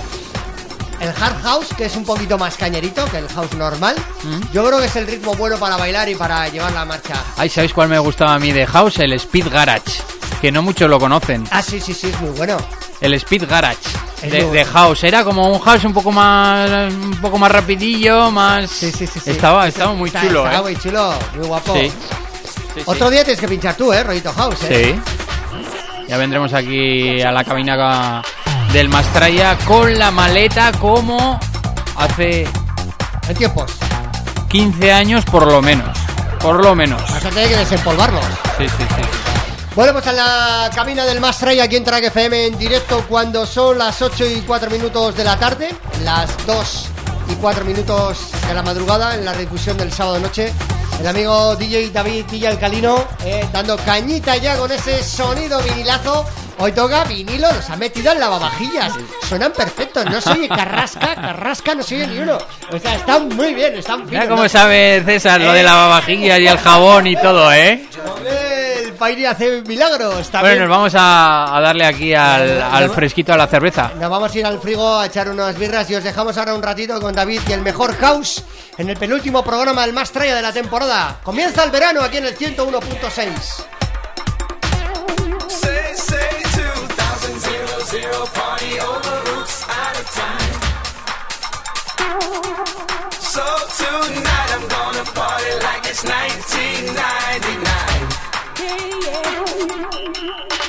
el hard house, que es un poquito más cañerito que el house normal, Mm. yo creo que es el ritmo bueno para bailar y para llevar la marcha. ay sabéis cuál me gustaba a mí de house el speed garage que no muchos lo conocen Ah, sí, sí, sí, es muy bueno. el Speed Garage de. House. Era como un House un poco más un poco más rapidillo, más Sí, sí, sí. estaba estaba muy Está- chulo, Estaba ¿eh? muy chulo, muy guapo. Sí. Otro día tienes que pinchar tú, ¿eh? Rollito House, ¿eh? Sí. Ya vendremos aquí a la cabina del Mastraya con la maleta como hace En tiempos. 15 años por lo menos. Por lo menos. Vas a tener que desempolvarlos. Sí, sí, sí. Pues a la cabina del Mastray aquí en Track FM en directo cuando son las 8 y 4 minutos de la tarde, las 2 y 4 minutos de la madrugada en la redifusión del sábado noche. El amigo DJ David Villa Alcalino eh, dando cañita ya con ese sonido vinilazo. Hoy toca vinilo, los ha metido en lavavajillas. Suenan perfectos, no se oye carrasca, carrasca no se oye ni uno. O sea, están muy bien, están Mira finos, cómo ¿no? sabe César lo de la lavavajillas y el jabón y todo, ¿eh? El Pairi hace milagros también. Bueno, nos vamos a, a darle aquí al, al fresquito a la cerveza. Nos vamos a ir al frigo a echar unas birras y os dejamos ahora un ratito con David y el mejor house en el penúltimo programa del más traya de la temporada. Comienza el verano aquí en el 101.6. zero, party over roots out of time. So tonight I'm gonna party like it's 1999. I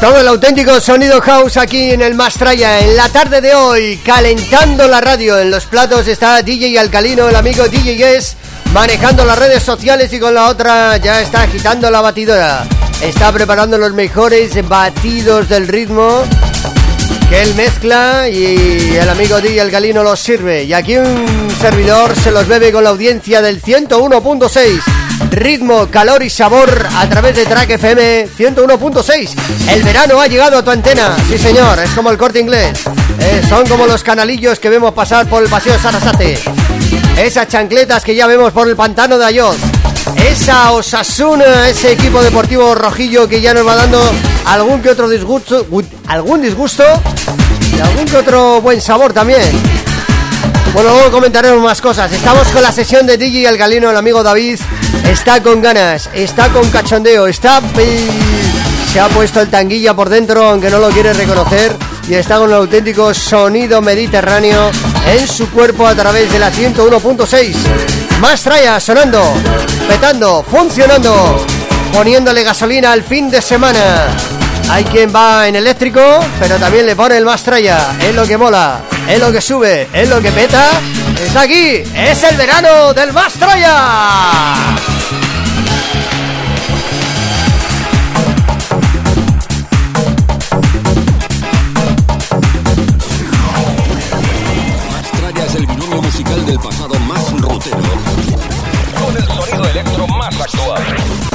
Todo el auténtico sonido house aquí en el Mastraya en la tarde de hoy, calentando la radio. En los platos está DJ Alcalino, el amigo DJ Guess, manejando las redes sociales y con la otra ya está agitando la batidora. Está preparando los mejores batidos del ritmo que él mezcla y el amigo DJ Alcalino los sirve. Y aquí un servidor se los bebe con la audiencia del 101.6 ritmo, calor y sabor a través de Track FM 101.6. El verano ha llegado a tu antena, sí señor, es como el corte inglés. Eh, son como los canalillos que vemos pasar por el paseo de Sarasate. Esas chancletas que ya vemos por el pantano de Ayoz. Esa Osasuna, ese equipo deportivo rojillo que ya nos va dando algún que otro disgusto, algún disgusto y algún que otro buen sabor también. Bueno, luego comentaremos más cosas. Estamos con la sesión de DJ El Galino, el amigo David. Está con ganas, está con cachondeo, está... Se ha puesto el tanguilla por dentro, aunque no lo quiere reconocer. Y está con el auténtico sonido mediterráneo en su cuerpo a través de la 101.6. Más traya sonando, petando, funcionando, poniéndole gasolina al fin de semana. Hay quien va en eléctrico, pero también le pone el más traya. Es lo que mola, es lo que sube, es lo que peta. Está aquí, es el verano del más traya. Mastraya es el binomio musical del pasado más rutero. Con el sonido electro más actual.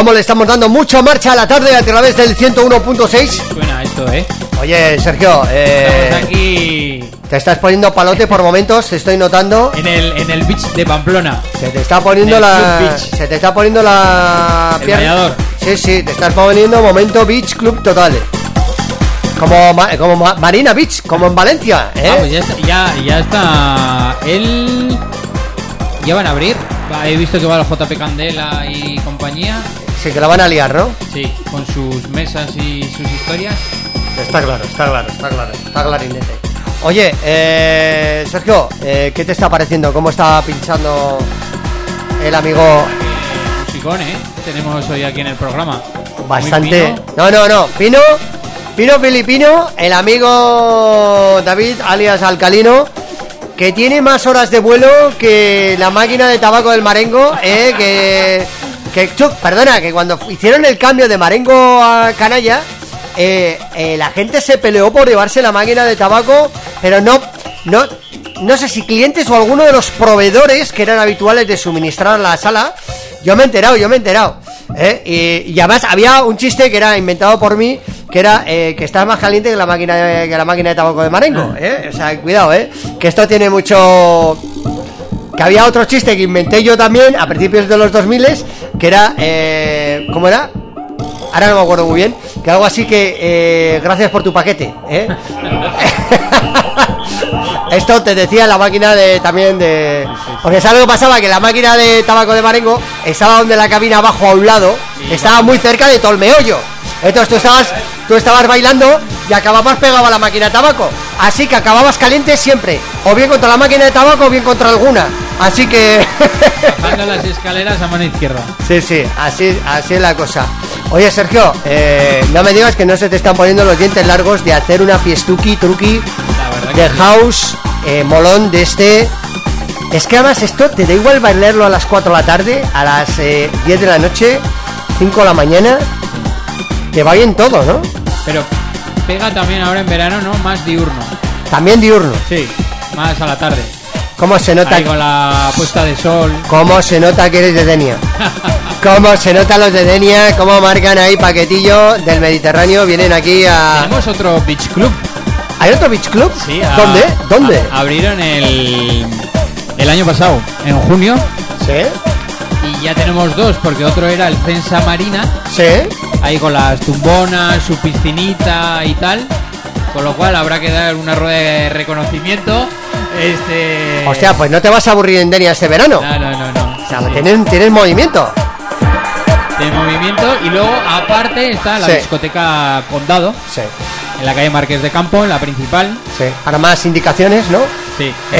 Cómo le estamos dando mucha marcha a la tarde a través del 101.6. Suena esto, ¿eh? Oye, Sergio, eh, Estamos aquí te estás poniendo palote por momentos, te estoy notando. en el, en el beach de Pamplona. Se te está poniendo El la. Se te está poniendo la. El pierna-. Sí, sí, te estás poniendo momento Beach Club total. Como, como Ma- Marina Beach, como en Valencia, ¿eh? Pues ya está, ya, ya está. Él. Ya van a abrir. He visto que va el JP Candela y compañía. Sí, que la van a liar, ¿no? Sí, con sus mesas y sus historias. Está claro, está claro, está claro, está clarinete. Oye, eh, Sergio, eh, ¿qué te está pareciendo? ¿Cómo está pinchando el amigo? Musicón, ¿eh? Tenemos hoy aquí en el programa. Bastante. No, no, no. Pino, Pino Filipino, el amigo David, alias Alcalino, que tiene más horas de vuelo que la máquina de tabaco del Marengo, eh, que. Que, perdona, que cuando hicieron el cambio de Marengo a Canalla, eh, eh, la gente se peleó por llevarse la máquina de tabaco, pero no, no, no sé si clientes o alguno de los proveedores que eran habituales de suministrar la sala. Yo me he enterado, yo me he enterado. ¿eh? Y, y además había un chiste que era inventado por mí, que era eh, que está más caliente que la máquina de, que la máquina de tabaco de Marengo. ¿eh? O sea, cuidado, ¿eh? Que esto tiene mucho que había otro chiste que inventé yo también a principios de los 2000 que era eh, ¿cómo era? ahora no me acuerdo muy bien que algo así que eh, gracias por tu paquete ¿eh? *laughs* esto te decía la máquina de también de porque sabes lo que pasaba que la máquina de tabaco de Marengo estaba donde la cabina abajo a un lado estaba muy cerca de todo el meollo entonces tú estabas tú estabas bailando y acababas pegado a la máquina de tabaco así que acababas caliente siempre o bien contra la máquina de tabaco o bien contra alguna así que *laughs* Bajando las escaleras a mano izquierda. Sí, sí, así, así es la cosa. Oye, Sergio, eh, no me digas que no se te están poniendo los dientes largos de hacer una fiestuki, truqui de house, eh, molón de este. Es que además esto te da igual bailarlo a las 4 de la tarde, a las eh, 10 de la noche, 5 de la mañana. Te va bien todo, ¿no? Pero pega también ahora en verano, ¿no? Más diurno. También diurno. Sí, más a la tarde. ¿Cómo se nota? Ahí con la puesta de sol. ¿Cómo se nota que eres de Denia? *laughs* ¿Cómo se nota los de Denia? ¿Cómo marcan ahí paquetillo del Mediterráneo? Vienen aquí a... Tenemos otro beach club. ¿Hay otro beach club? Sí, a- ¿Dónde? ¿Dónde? a- abrieron el, el año pasado, en junio. ¿Sí? Y ya tenemos dos, porque otro era el Censa Marina. ¿Sí? Ahí con las tumbonas, su piscinita y tal. Con lo cual habrá que dar una rueda de reconocimiento. Este. Hostia, pues no te vas a aburrir en Denia este verano. No, no, no, no. O sea, Sí, sí. tienes, tienes movimiento. de movimiento y luego aparte está la Sí. discoteca Condado Sí, en la calle Marqués de Campo, en la principal. sí. Para más indicaciones, ¿no? Sí. *laughs*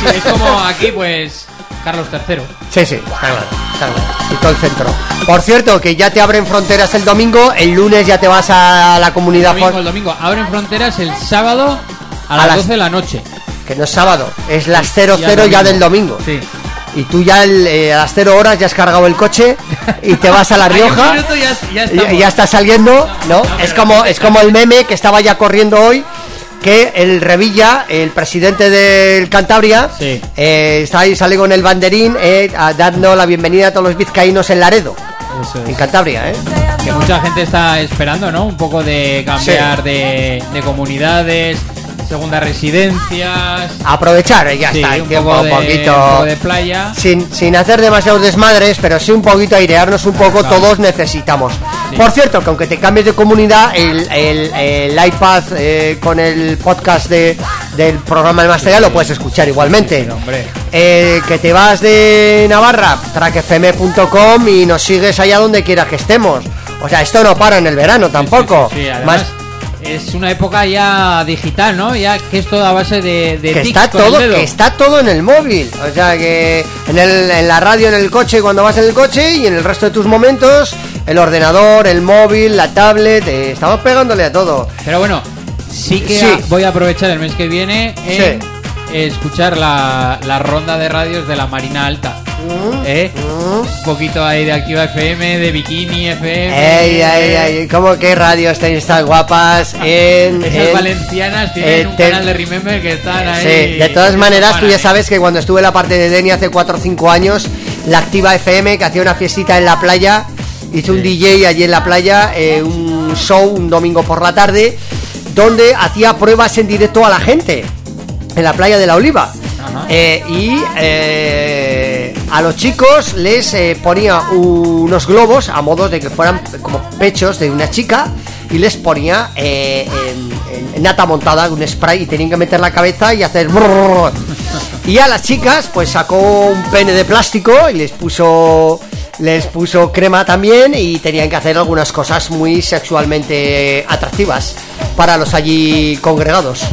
Sí, es como aquí pues Carlos III. Sí, sí, está claro. Y todo el centro. Por cierto, que ya te abren fronteras el domingo, el lunes ya te vas a la comunidad Domingo, for- el domingo abren fronteras el sábado a, las- 12 de la noche. Que no es sábado, es las Sí, 00 ya ya, del domingo. Sí. Y tú ya el, eh, a las 0 horas ya has cargado el coche y te vas a La *laughs* Rioja. ya, ya ya está saliendo, ¿no? no, es como es como el meme que estaba ya corriendo hoy que el Revilla, el presidente del Cantabria, Sí. eh, está ahí, sale con el banderín eh, a- dando la bienvenida a todos los vizcaínos en Laredo, Eso es. en Cantabria, ¿eh? Que mucha gente está esperando, ¿no? Un poco de cambiar de, de comunidades, segundas residencias. Aprovechar, eh, ya Sí, está, el un tiempo poco un de, poquito. poco de playa. Sin, sin hacer demasiados desmadres, pero sí un poquito airearnos un poco, Claro. todos necesitamos. Sí. Por cierto, que aunque te cambies de comunidad, el, el- el iPad eh, con el podcast de, del programa El Masteria lo puedes escuchar igualmente. Sí, hombre. Eh, que te vas de Navarra, trackfm.com y nos sigues allá donde quieras que estemos. O sea, esto no para en el verano tampoco. Sí, sí, sí, además, es una época ya digital, ¿no? Ya que es toda a base de, de que tics está con el todo dedo. que está todo en el móvil o sea que en, el, en la radio en el coche cuando vas en el coche y en el resto de tus momentos el ordenador el móvil la tablet eh, estamos pegándole a todo Pero bueno, sí que Sí. a- voy a aprovechar el mes que viene en escuchar la, la ronda de radios de la Marina Alta. ¿Eh? Un poquito ahí de Activa FM, de Bikini FM. Ey, ey, ey, ¿cómo que radio estáis tan guapas en, Esas en- valencianas tienen eh, un canal de Remember que están ahí. Sí, de todas maneras, tú ya sabes que cuando estuve en la parte de Deni hace 4 o 5 años, la Activa FM, que hacía una fiestita en la playa, hizo un DJ allí en la playa, eh, un show un domingo por la tarde, donde hacía pruebas en directo a la gente en la playa de la Oliva. Eh, y eh, a los chicos les eh, ponía unos globos a modo de que fueran como pechos de una chica y les ponía nata montada un spray y tenían que meter la cabeza y hacer y a las chicas pues sacó un pene de plástico y les puso les puso crema también y tenían que hacer algunas cosas muy sexualmente atractivas para los allí congregados.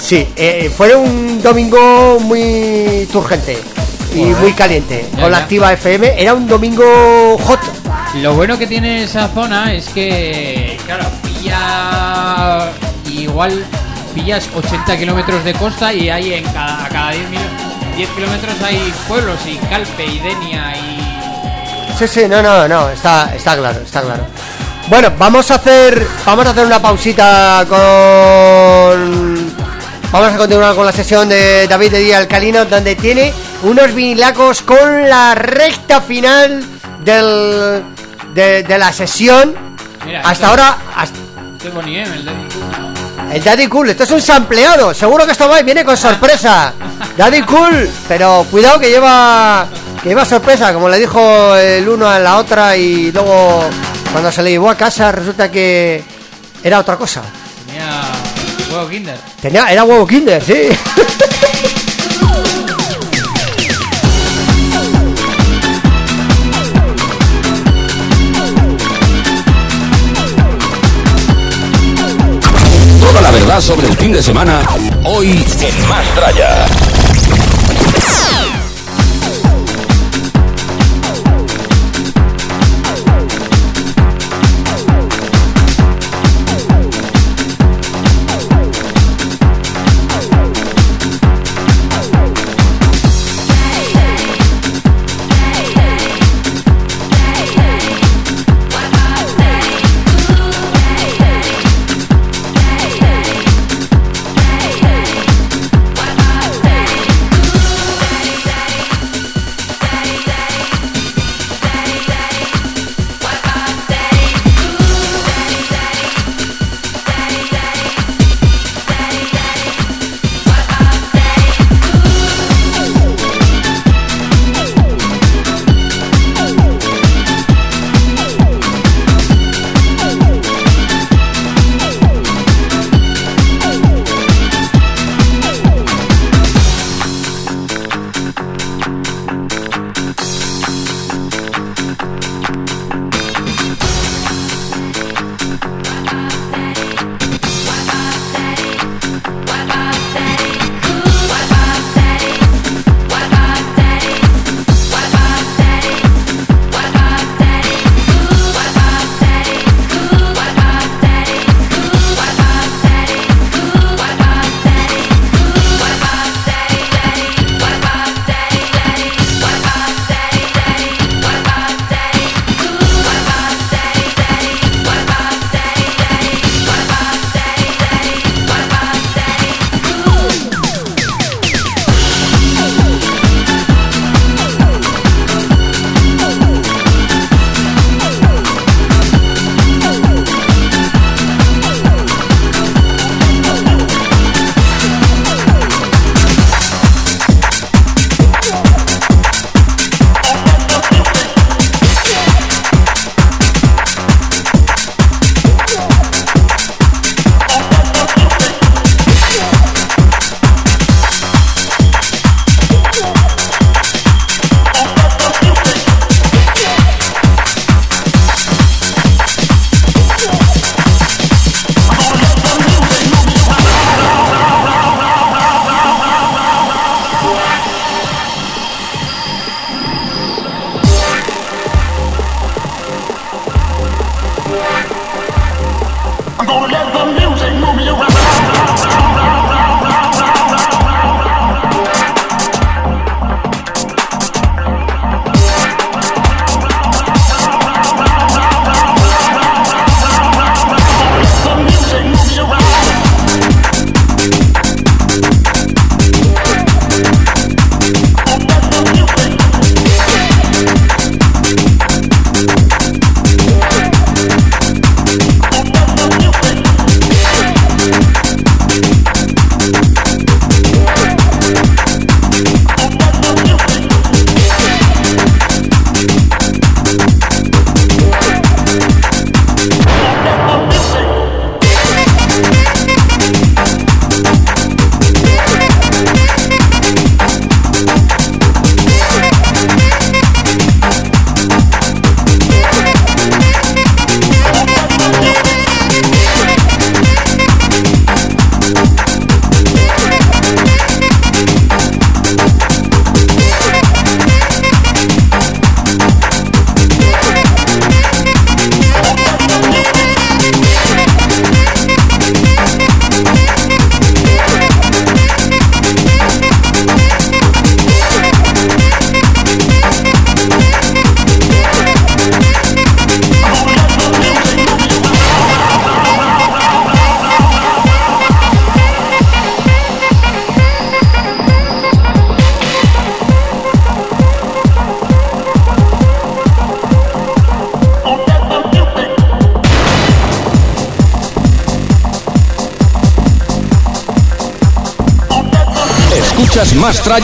Sí, eh, fue un domingo muy turgente y muy caliente. Ya, con la ya. activa FM era un domingo hot. Lo bueno que tiene esa zona es que, claro, pilla igual pillas 80 kilómetros de costa y hay en cada, a cada 10, mil- 10 kilómetros hay pueblos y Calpe y Denia y Sí, sí, no, no, no, está, está claro, está claro. Bueno, vamos a hacer, vamos a hacer una pausita con, vamos a continuar con la sesión de David de Díaz Alcalino, donde tiene unos vinilacos con la recta final del, de, de la sesión. Mira, Hasta esto- ahora, hasta- Bonnie M, el de el Daddy Cool, esto es un sampleado, seguro que esto va y viene con sorpresa. *laughs* Daddy Cool, pero cuidado que lleva que lleva sorpresa, como le dijo el uno a la otra y luego cuando se le llevó a casa resulta que era otra cosa. tenía huevo Kinder. Tenía, era huevo Kinder, sí. Toda la verdad sobre el fin de semana, hoy en Más Tralla.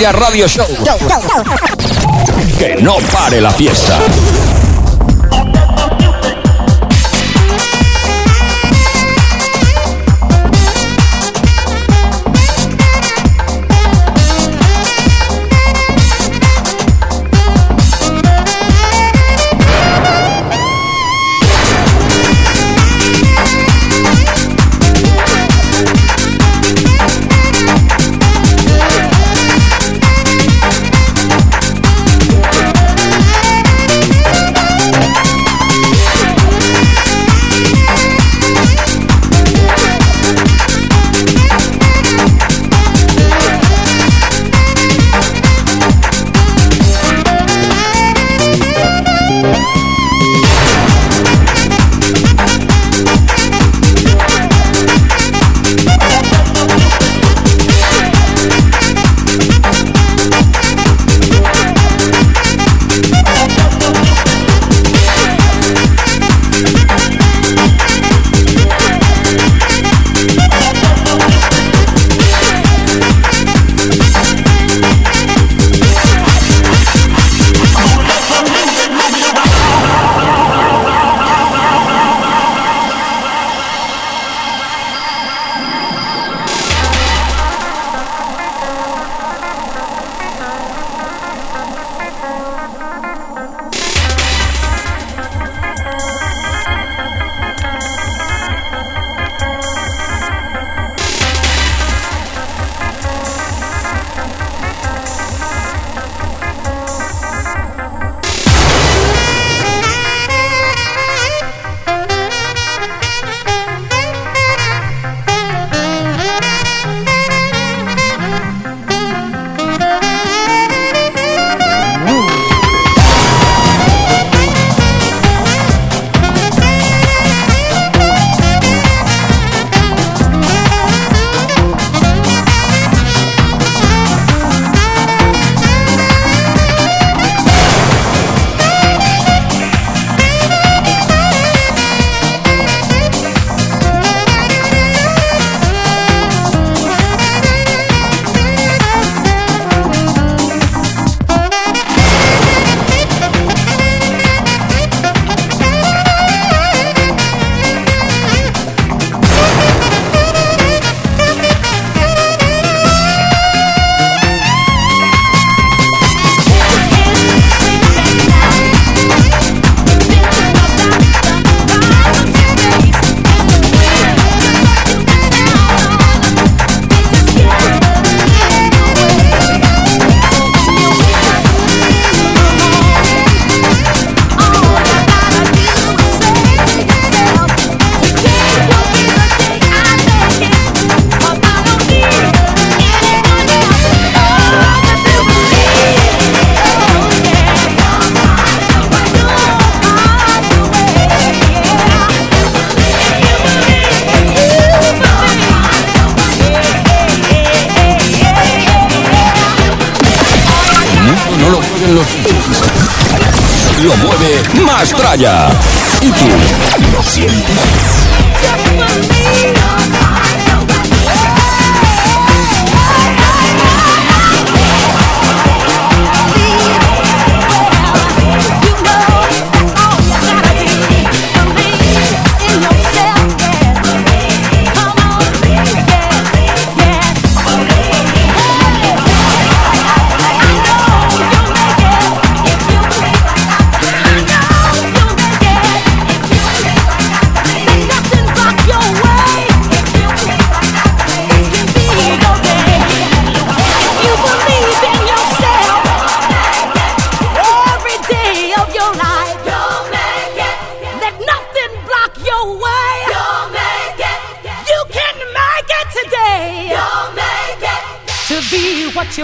Radio Show. Que no pare la fiesta.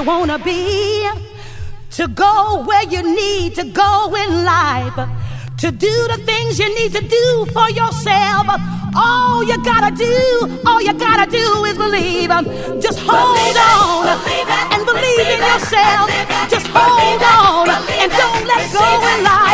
You wanna be. To go where you need to go in life. To do the things you need to do for yourself. All you gotta do, all you gotta do is believe. Just hold on and believe in yourself. Just hold on and don't let go in life.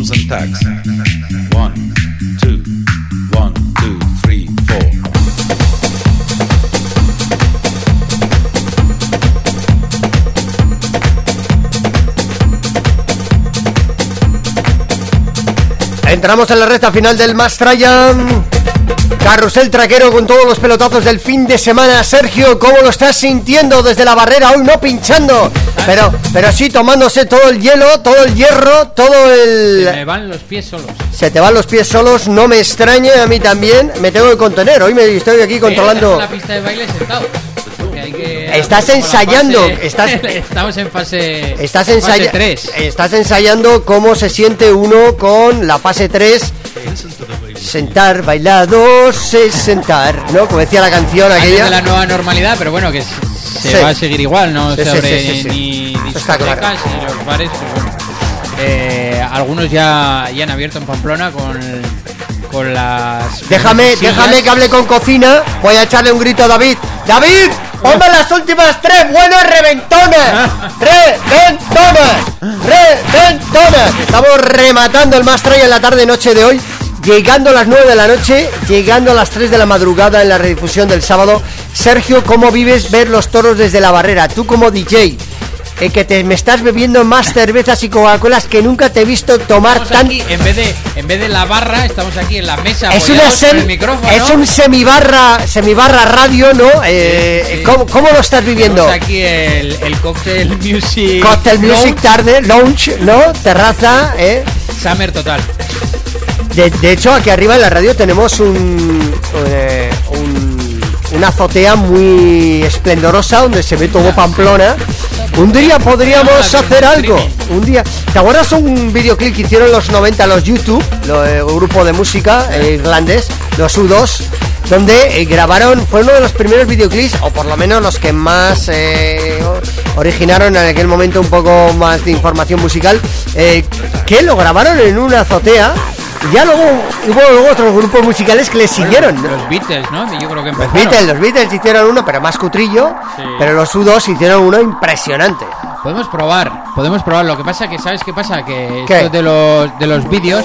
Dums and taks. One, two, one, two, three, four. Entramos en la recta final del Mastraya. Carrusel traquero con todos los pelotazos del fin de semana. Sergio, ¿cómo lo estás sintiendo desde la barrera? Hoy no pinchando, pero, pero sí tomándose todo el hielo, todo el hierro, todo el... Se me van los pies solos. Se te van los pies solos, no me extraña, a mí también. Me tengo que contener, hoy me estoy aquí controlando... En la pista de baile sentado. porque hay que- Estás ensayando, fase- estás- *laughs* Estamos en fase. Estás, fase ensaya- 3. estás ensayando cómo se siente uno con la fase 3. Sentar, bailados, es sentar, ¿no? Como decía la canción Antes aquella. de la nueva normalidad, pero bueno, que se Sí. va a seguir igual, no Sí, se abre ni discotecas ni los bares. bueno. Eh, algunos ya, ya han abierto en Pamplona con, con las. Déjame, sillas. déjame que hable con cocina. Voy a echarle un grito a David. ¡David! ¡Ponme las últimas tres buenas reventonas! ¡Reventonas! ¡Reventonas! Estamos rematando el Mastraya en la tarde-noche de hoy. Llegando a las 9 de la noche, llegando a las 3 de la madrugada en la redifusión del sábado. Sergio, ¿cómo vives ver los toros desde la barrera? Tú como DJ, eh, que te me estás bebiendo más cervezas y Coca-Colas que nunca te he visto tomar Estamos tan... aquí, en vez de en vez de la barra, estamos aquí en la mesa. Es una sem- el micrófono. es un semibarra, semibarra radio, ¿no? Eh, Sí, sí. ¿cómo, cómo lo estás viviendo? Tenemos aquí el, el cocktail music. Cocktail Music Lounge, tarde, lounge, ¿no? Terraza, ¿eh? Summer total. De, de hecho, aquí arriba en la radio tenemos un, eh, un- una azotea muy esplendorosa donde se ve todo Pamplona. Un día podríamos Ah, hacer algo. Un día. ¿Te acuerdas un videoclip que hicieron los 90 los YouTube, lo, eh, grupo de música eh, irlandés, los U2, donde eh, grabaron, fue uno de los primeros videoclips, o por lo menos los que más eh, originaron en aquel momento un poco más de información musical, eh, que lo grabaron en una azotea. Y ya luego hubo luego otros grupos musicales que le siguieron. ¿no? Los Beatles, ¿no? Yo creo que Los. Beatles, los Beatles hicieron uno, pero más cutrillo. Sí. Pero los U2 hicieron uno impresionante. Podemos probar, podemos probar. Lo que pasa que, ¿sabes qué pasa? Que ¿Qué? esto de los, de los vídeos,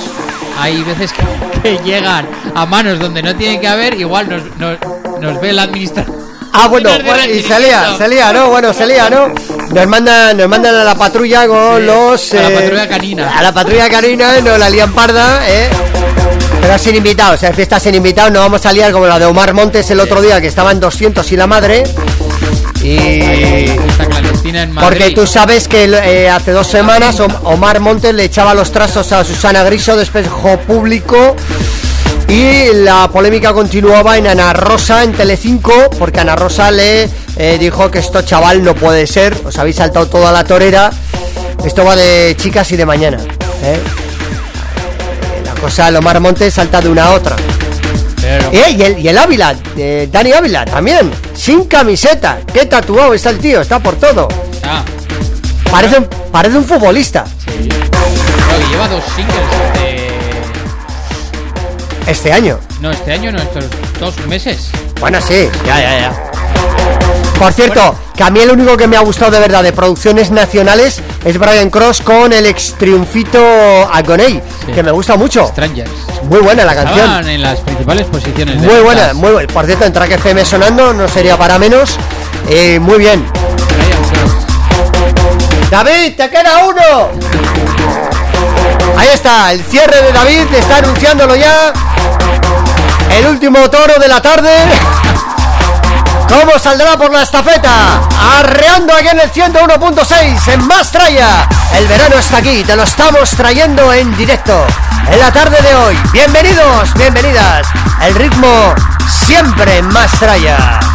hay veces que, *laughs* que llegan a manos donde no tienen que haber, igual nos, nos, nos ve el administrador. Ah, bueno, *laughs* bueno, y salía, salía, ¿no? Bueno, salía, ¿no? Nos mandan, nos mandan a la patrulla con Sí, los... a la eh, patrulla canina. A la patrulla canina, nos la lían parda, ¿eh? Pero sin invitados, o sea, fiesta sin invitados, no vamos a liar como la de Omar Montes el otro día, que estaban 200 y la madre. Y... Porque tú sabes que eh, hace dos semanas Om- Omar Montes le echaba los trastos a Susana Griso de espejo público y la polémica continuaba en Ana Rosa en Telecinco porque Ana Rosa le eh, dijo que esto chaval no puede ser, os habéis saltado toda la torera, esto va de chicas y de mañana. ¿eh? La cosa, el Omar Montes salta de una a otra. Pero- Eh, y, el, y el Ávila, Dani Ávila también, sin camiseta. Qué tatuado está el tío, está por todo. Ah, Parece, un- parece un futbolista. lleva dos singles de... Este año. No, este año no, estos dos meses. Bueno, sí, ya, ya, ya. Por cierto, que a mí el único que me ha gustado de verdad de producciones nacionales es Brian Cross con el ex triunfito Agoney, Sí. que me gusta mucho. Strangers. Muy buena la canción. Estaban en las principales posiciones. de Muy buena, muy buena. Por cierto, en Track FM sonando, no sería para menos. Eh, muy bien. David, te queda uno. Ahí está, el cierre de David, está anunciándolo ya. El último toro de la tarde. ¿Cómo saldrá por la estafeta? Arreando aquí en el 101.6 en Mastraya. El verano está aquí, te lo estamos trayendo en directo. En la tarde de hoy. Bienvenidos, bienvenidas. El ritmo siempre en Mastraya. push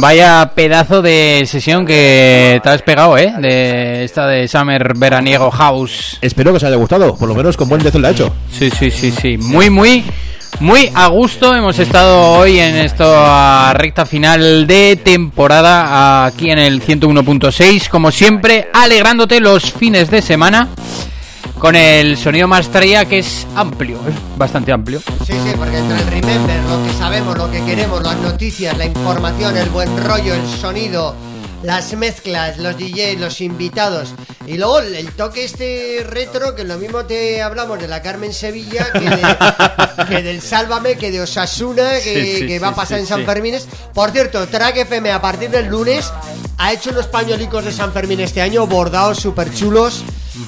vaya pedazo de sesión que te has pegado, ¿eh? De esta de Summer Veraniego House. Espero que os haya gustado, por lo menos con buen dezo la ha hecho. Sí, sí, sí, sí. Muy, muy, muy a gusto. Hemos estado hoy en esta recta final de temporada aquí en el 101.6. Como siempre, alegrándote los fines de semana con el sonido más traía que es amplio, es bastante amplio. Sí, sí, porque entre el remember, lo que sabemos, lo que queremos, las noticias, la información, el buen rollo, el sonido, las mezclas, los DJs, los invitados y luego el toque este retro que lo mismo te hablamos de la Carmen Sevilla que, de- *laughs* que del Sálvame, que de Osasuna, que, Sí, sí, que va a pasar sí, en San. Fermines. Por cierto, Track FM a partir del lunes ha hecho unos pañuelicos de San Fermín este año, bordados súper chulos.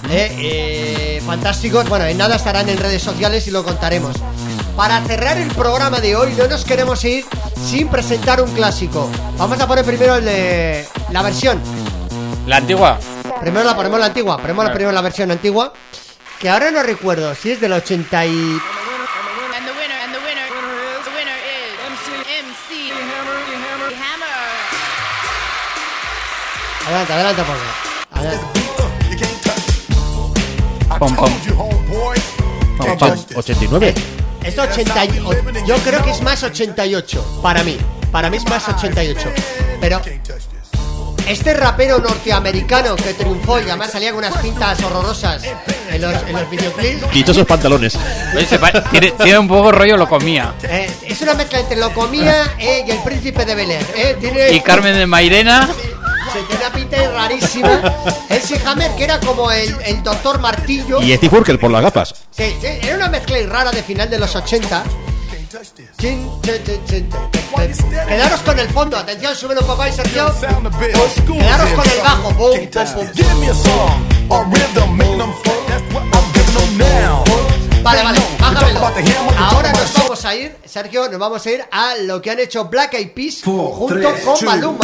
eh, eh, fantásticos. Bueno, en nada estarán en redes sociales y lo contaremos. Para cerrar el programa de hoy, no nos queremos ir sin presentar un clásico. Vamos a poner primero el de la versión. La antigua. Primero la ponemos la antigua, ponemos la primero la versión antigua. Que ahora no recuerdo si es del 80 y. Adelante, adelante, por favor. Adelante. Pom, pom. Pom, pom. 89. Es 80 y- o- yo creo que es más 88 para mí. Para mí es más 88. Pero este rapero norteamericano que triunfó y además salía con unas pintas horrorosas en los, en los videoclips. Dichosos pantalones. Oye, se pa- tiene, tiene un poco rollo lo comía. eh, es una mezcla entre Locomía eh, y el príncipe de Bel Air. eh, tiene, Y Carmen de Mairena. Se tiene una pinta rarísima. Ese Hammer que era como el, el doctor Martillo. Y Steve Urkel por las gafas. Sí, sí, era una mezcla rara de final de los 80. Chin, chin, chin, chin, chin. Quedaros con el fondo, atención, súbelo un poco ahí, Sergio. Quedaros con el bajo, boom. Vale, vale, bájamelo. Ahora nos vamos a ir, Sergio, nos vamos a ir a lo que han hecho Black Eyed Peas junto con Maluma.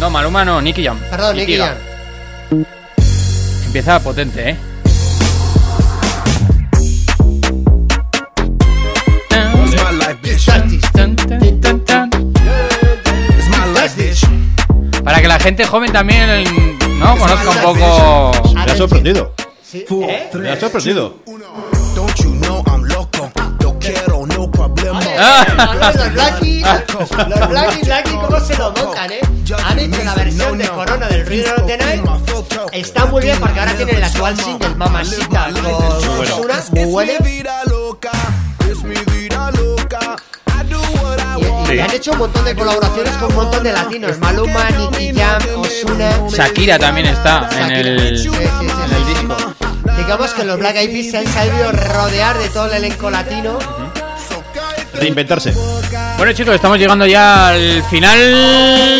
No, Maluma no, Nicky Jam. Perdón, Nicky Jam. Empieza potente, ¿eh? Para que la gente joven también no conozca un poco. Me ha sorprendido. Sí, ¿eh? Me ha sorprendido. Los Blackie, los Blackie, Blackie, ¿cómo se lo montan, eh? Han hecho la versión de Corona del of the Night. Está muy bien porque ahora tienen el actual single Mamacita con Ozuna, muy buena. Es mi vida loca. I do what I want. Y han hecho un montón de colaboraciones con un montón de latinos. Maluma, Nicky Jam, Ozuna. Shakira también está en el, Sí, sí, sí, en el disco. Digamos que los Black Eyed Peas se han sabido rodear de todo el elenco latino. Reinventarse. Bueno chicos, estamos llegando ya al final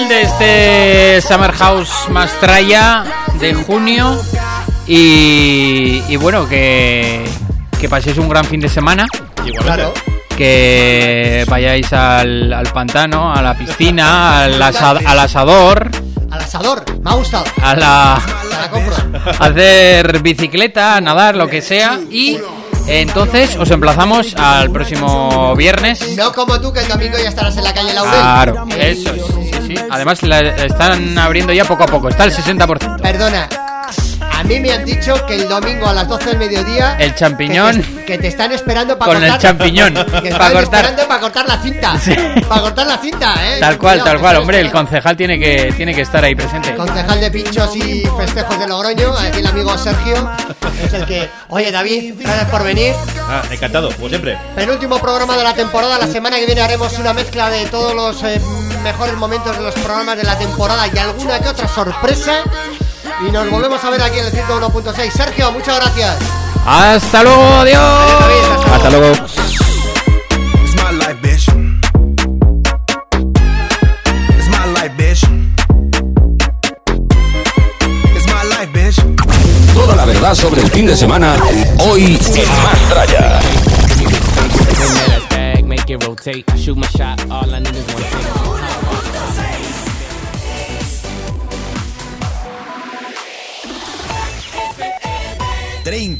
de este Summer House Mastraya de junio y, y bueno, que, que paséis un gran fin de semana, Claro. que vayáis al, al pantano, a la piscina, al, asa- al asador, Al asador, me ha gustado. a la, Te la compro. a *laughs* hacer bicicleta, nadar, lo que sea y entonces os emplazamos al próximo viernes No como tú, que el domingo ya estarás en la calle Laurel. Claro, eso es. Sí, sí. Además, la están abriendo ya poco a poco. Está el 60%. Perdona, mí me han dicho que el domingo a las 12 del mediodía. El champiñón. Que te, que te están esperando para Con cortar. el champiñón, *laughs* Que pa' están cortar. esperando para cortar la cinta. Para cortar la cinta, ¿eh? Tal cual, Cuidado, tal cual. Hombre, el concejal tiene que, tiene que estar ahí presente. Concejal de pinchos y festejos de Logroño, aquí el amigo Sergio, es el que. Oye, David, gracias por venir. Ah, encantado, como siempre. Penúltimo programa de la temporada. La semana que viene haremos una mezcla de todos los eh, mejores momentos de los programas de la temporada y alguna que otra sorpresa. Y nos volvemos a ver aquí en el 101.6. Sergio, muchas gracias. Hasta luego, adiós. Hasta luego. Toda la verdad sobre el fin de semana, hoy en Más Traya. 30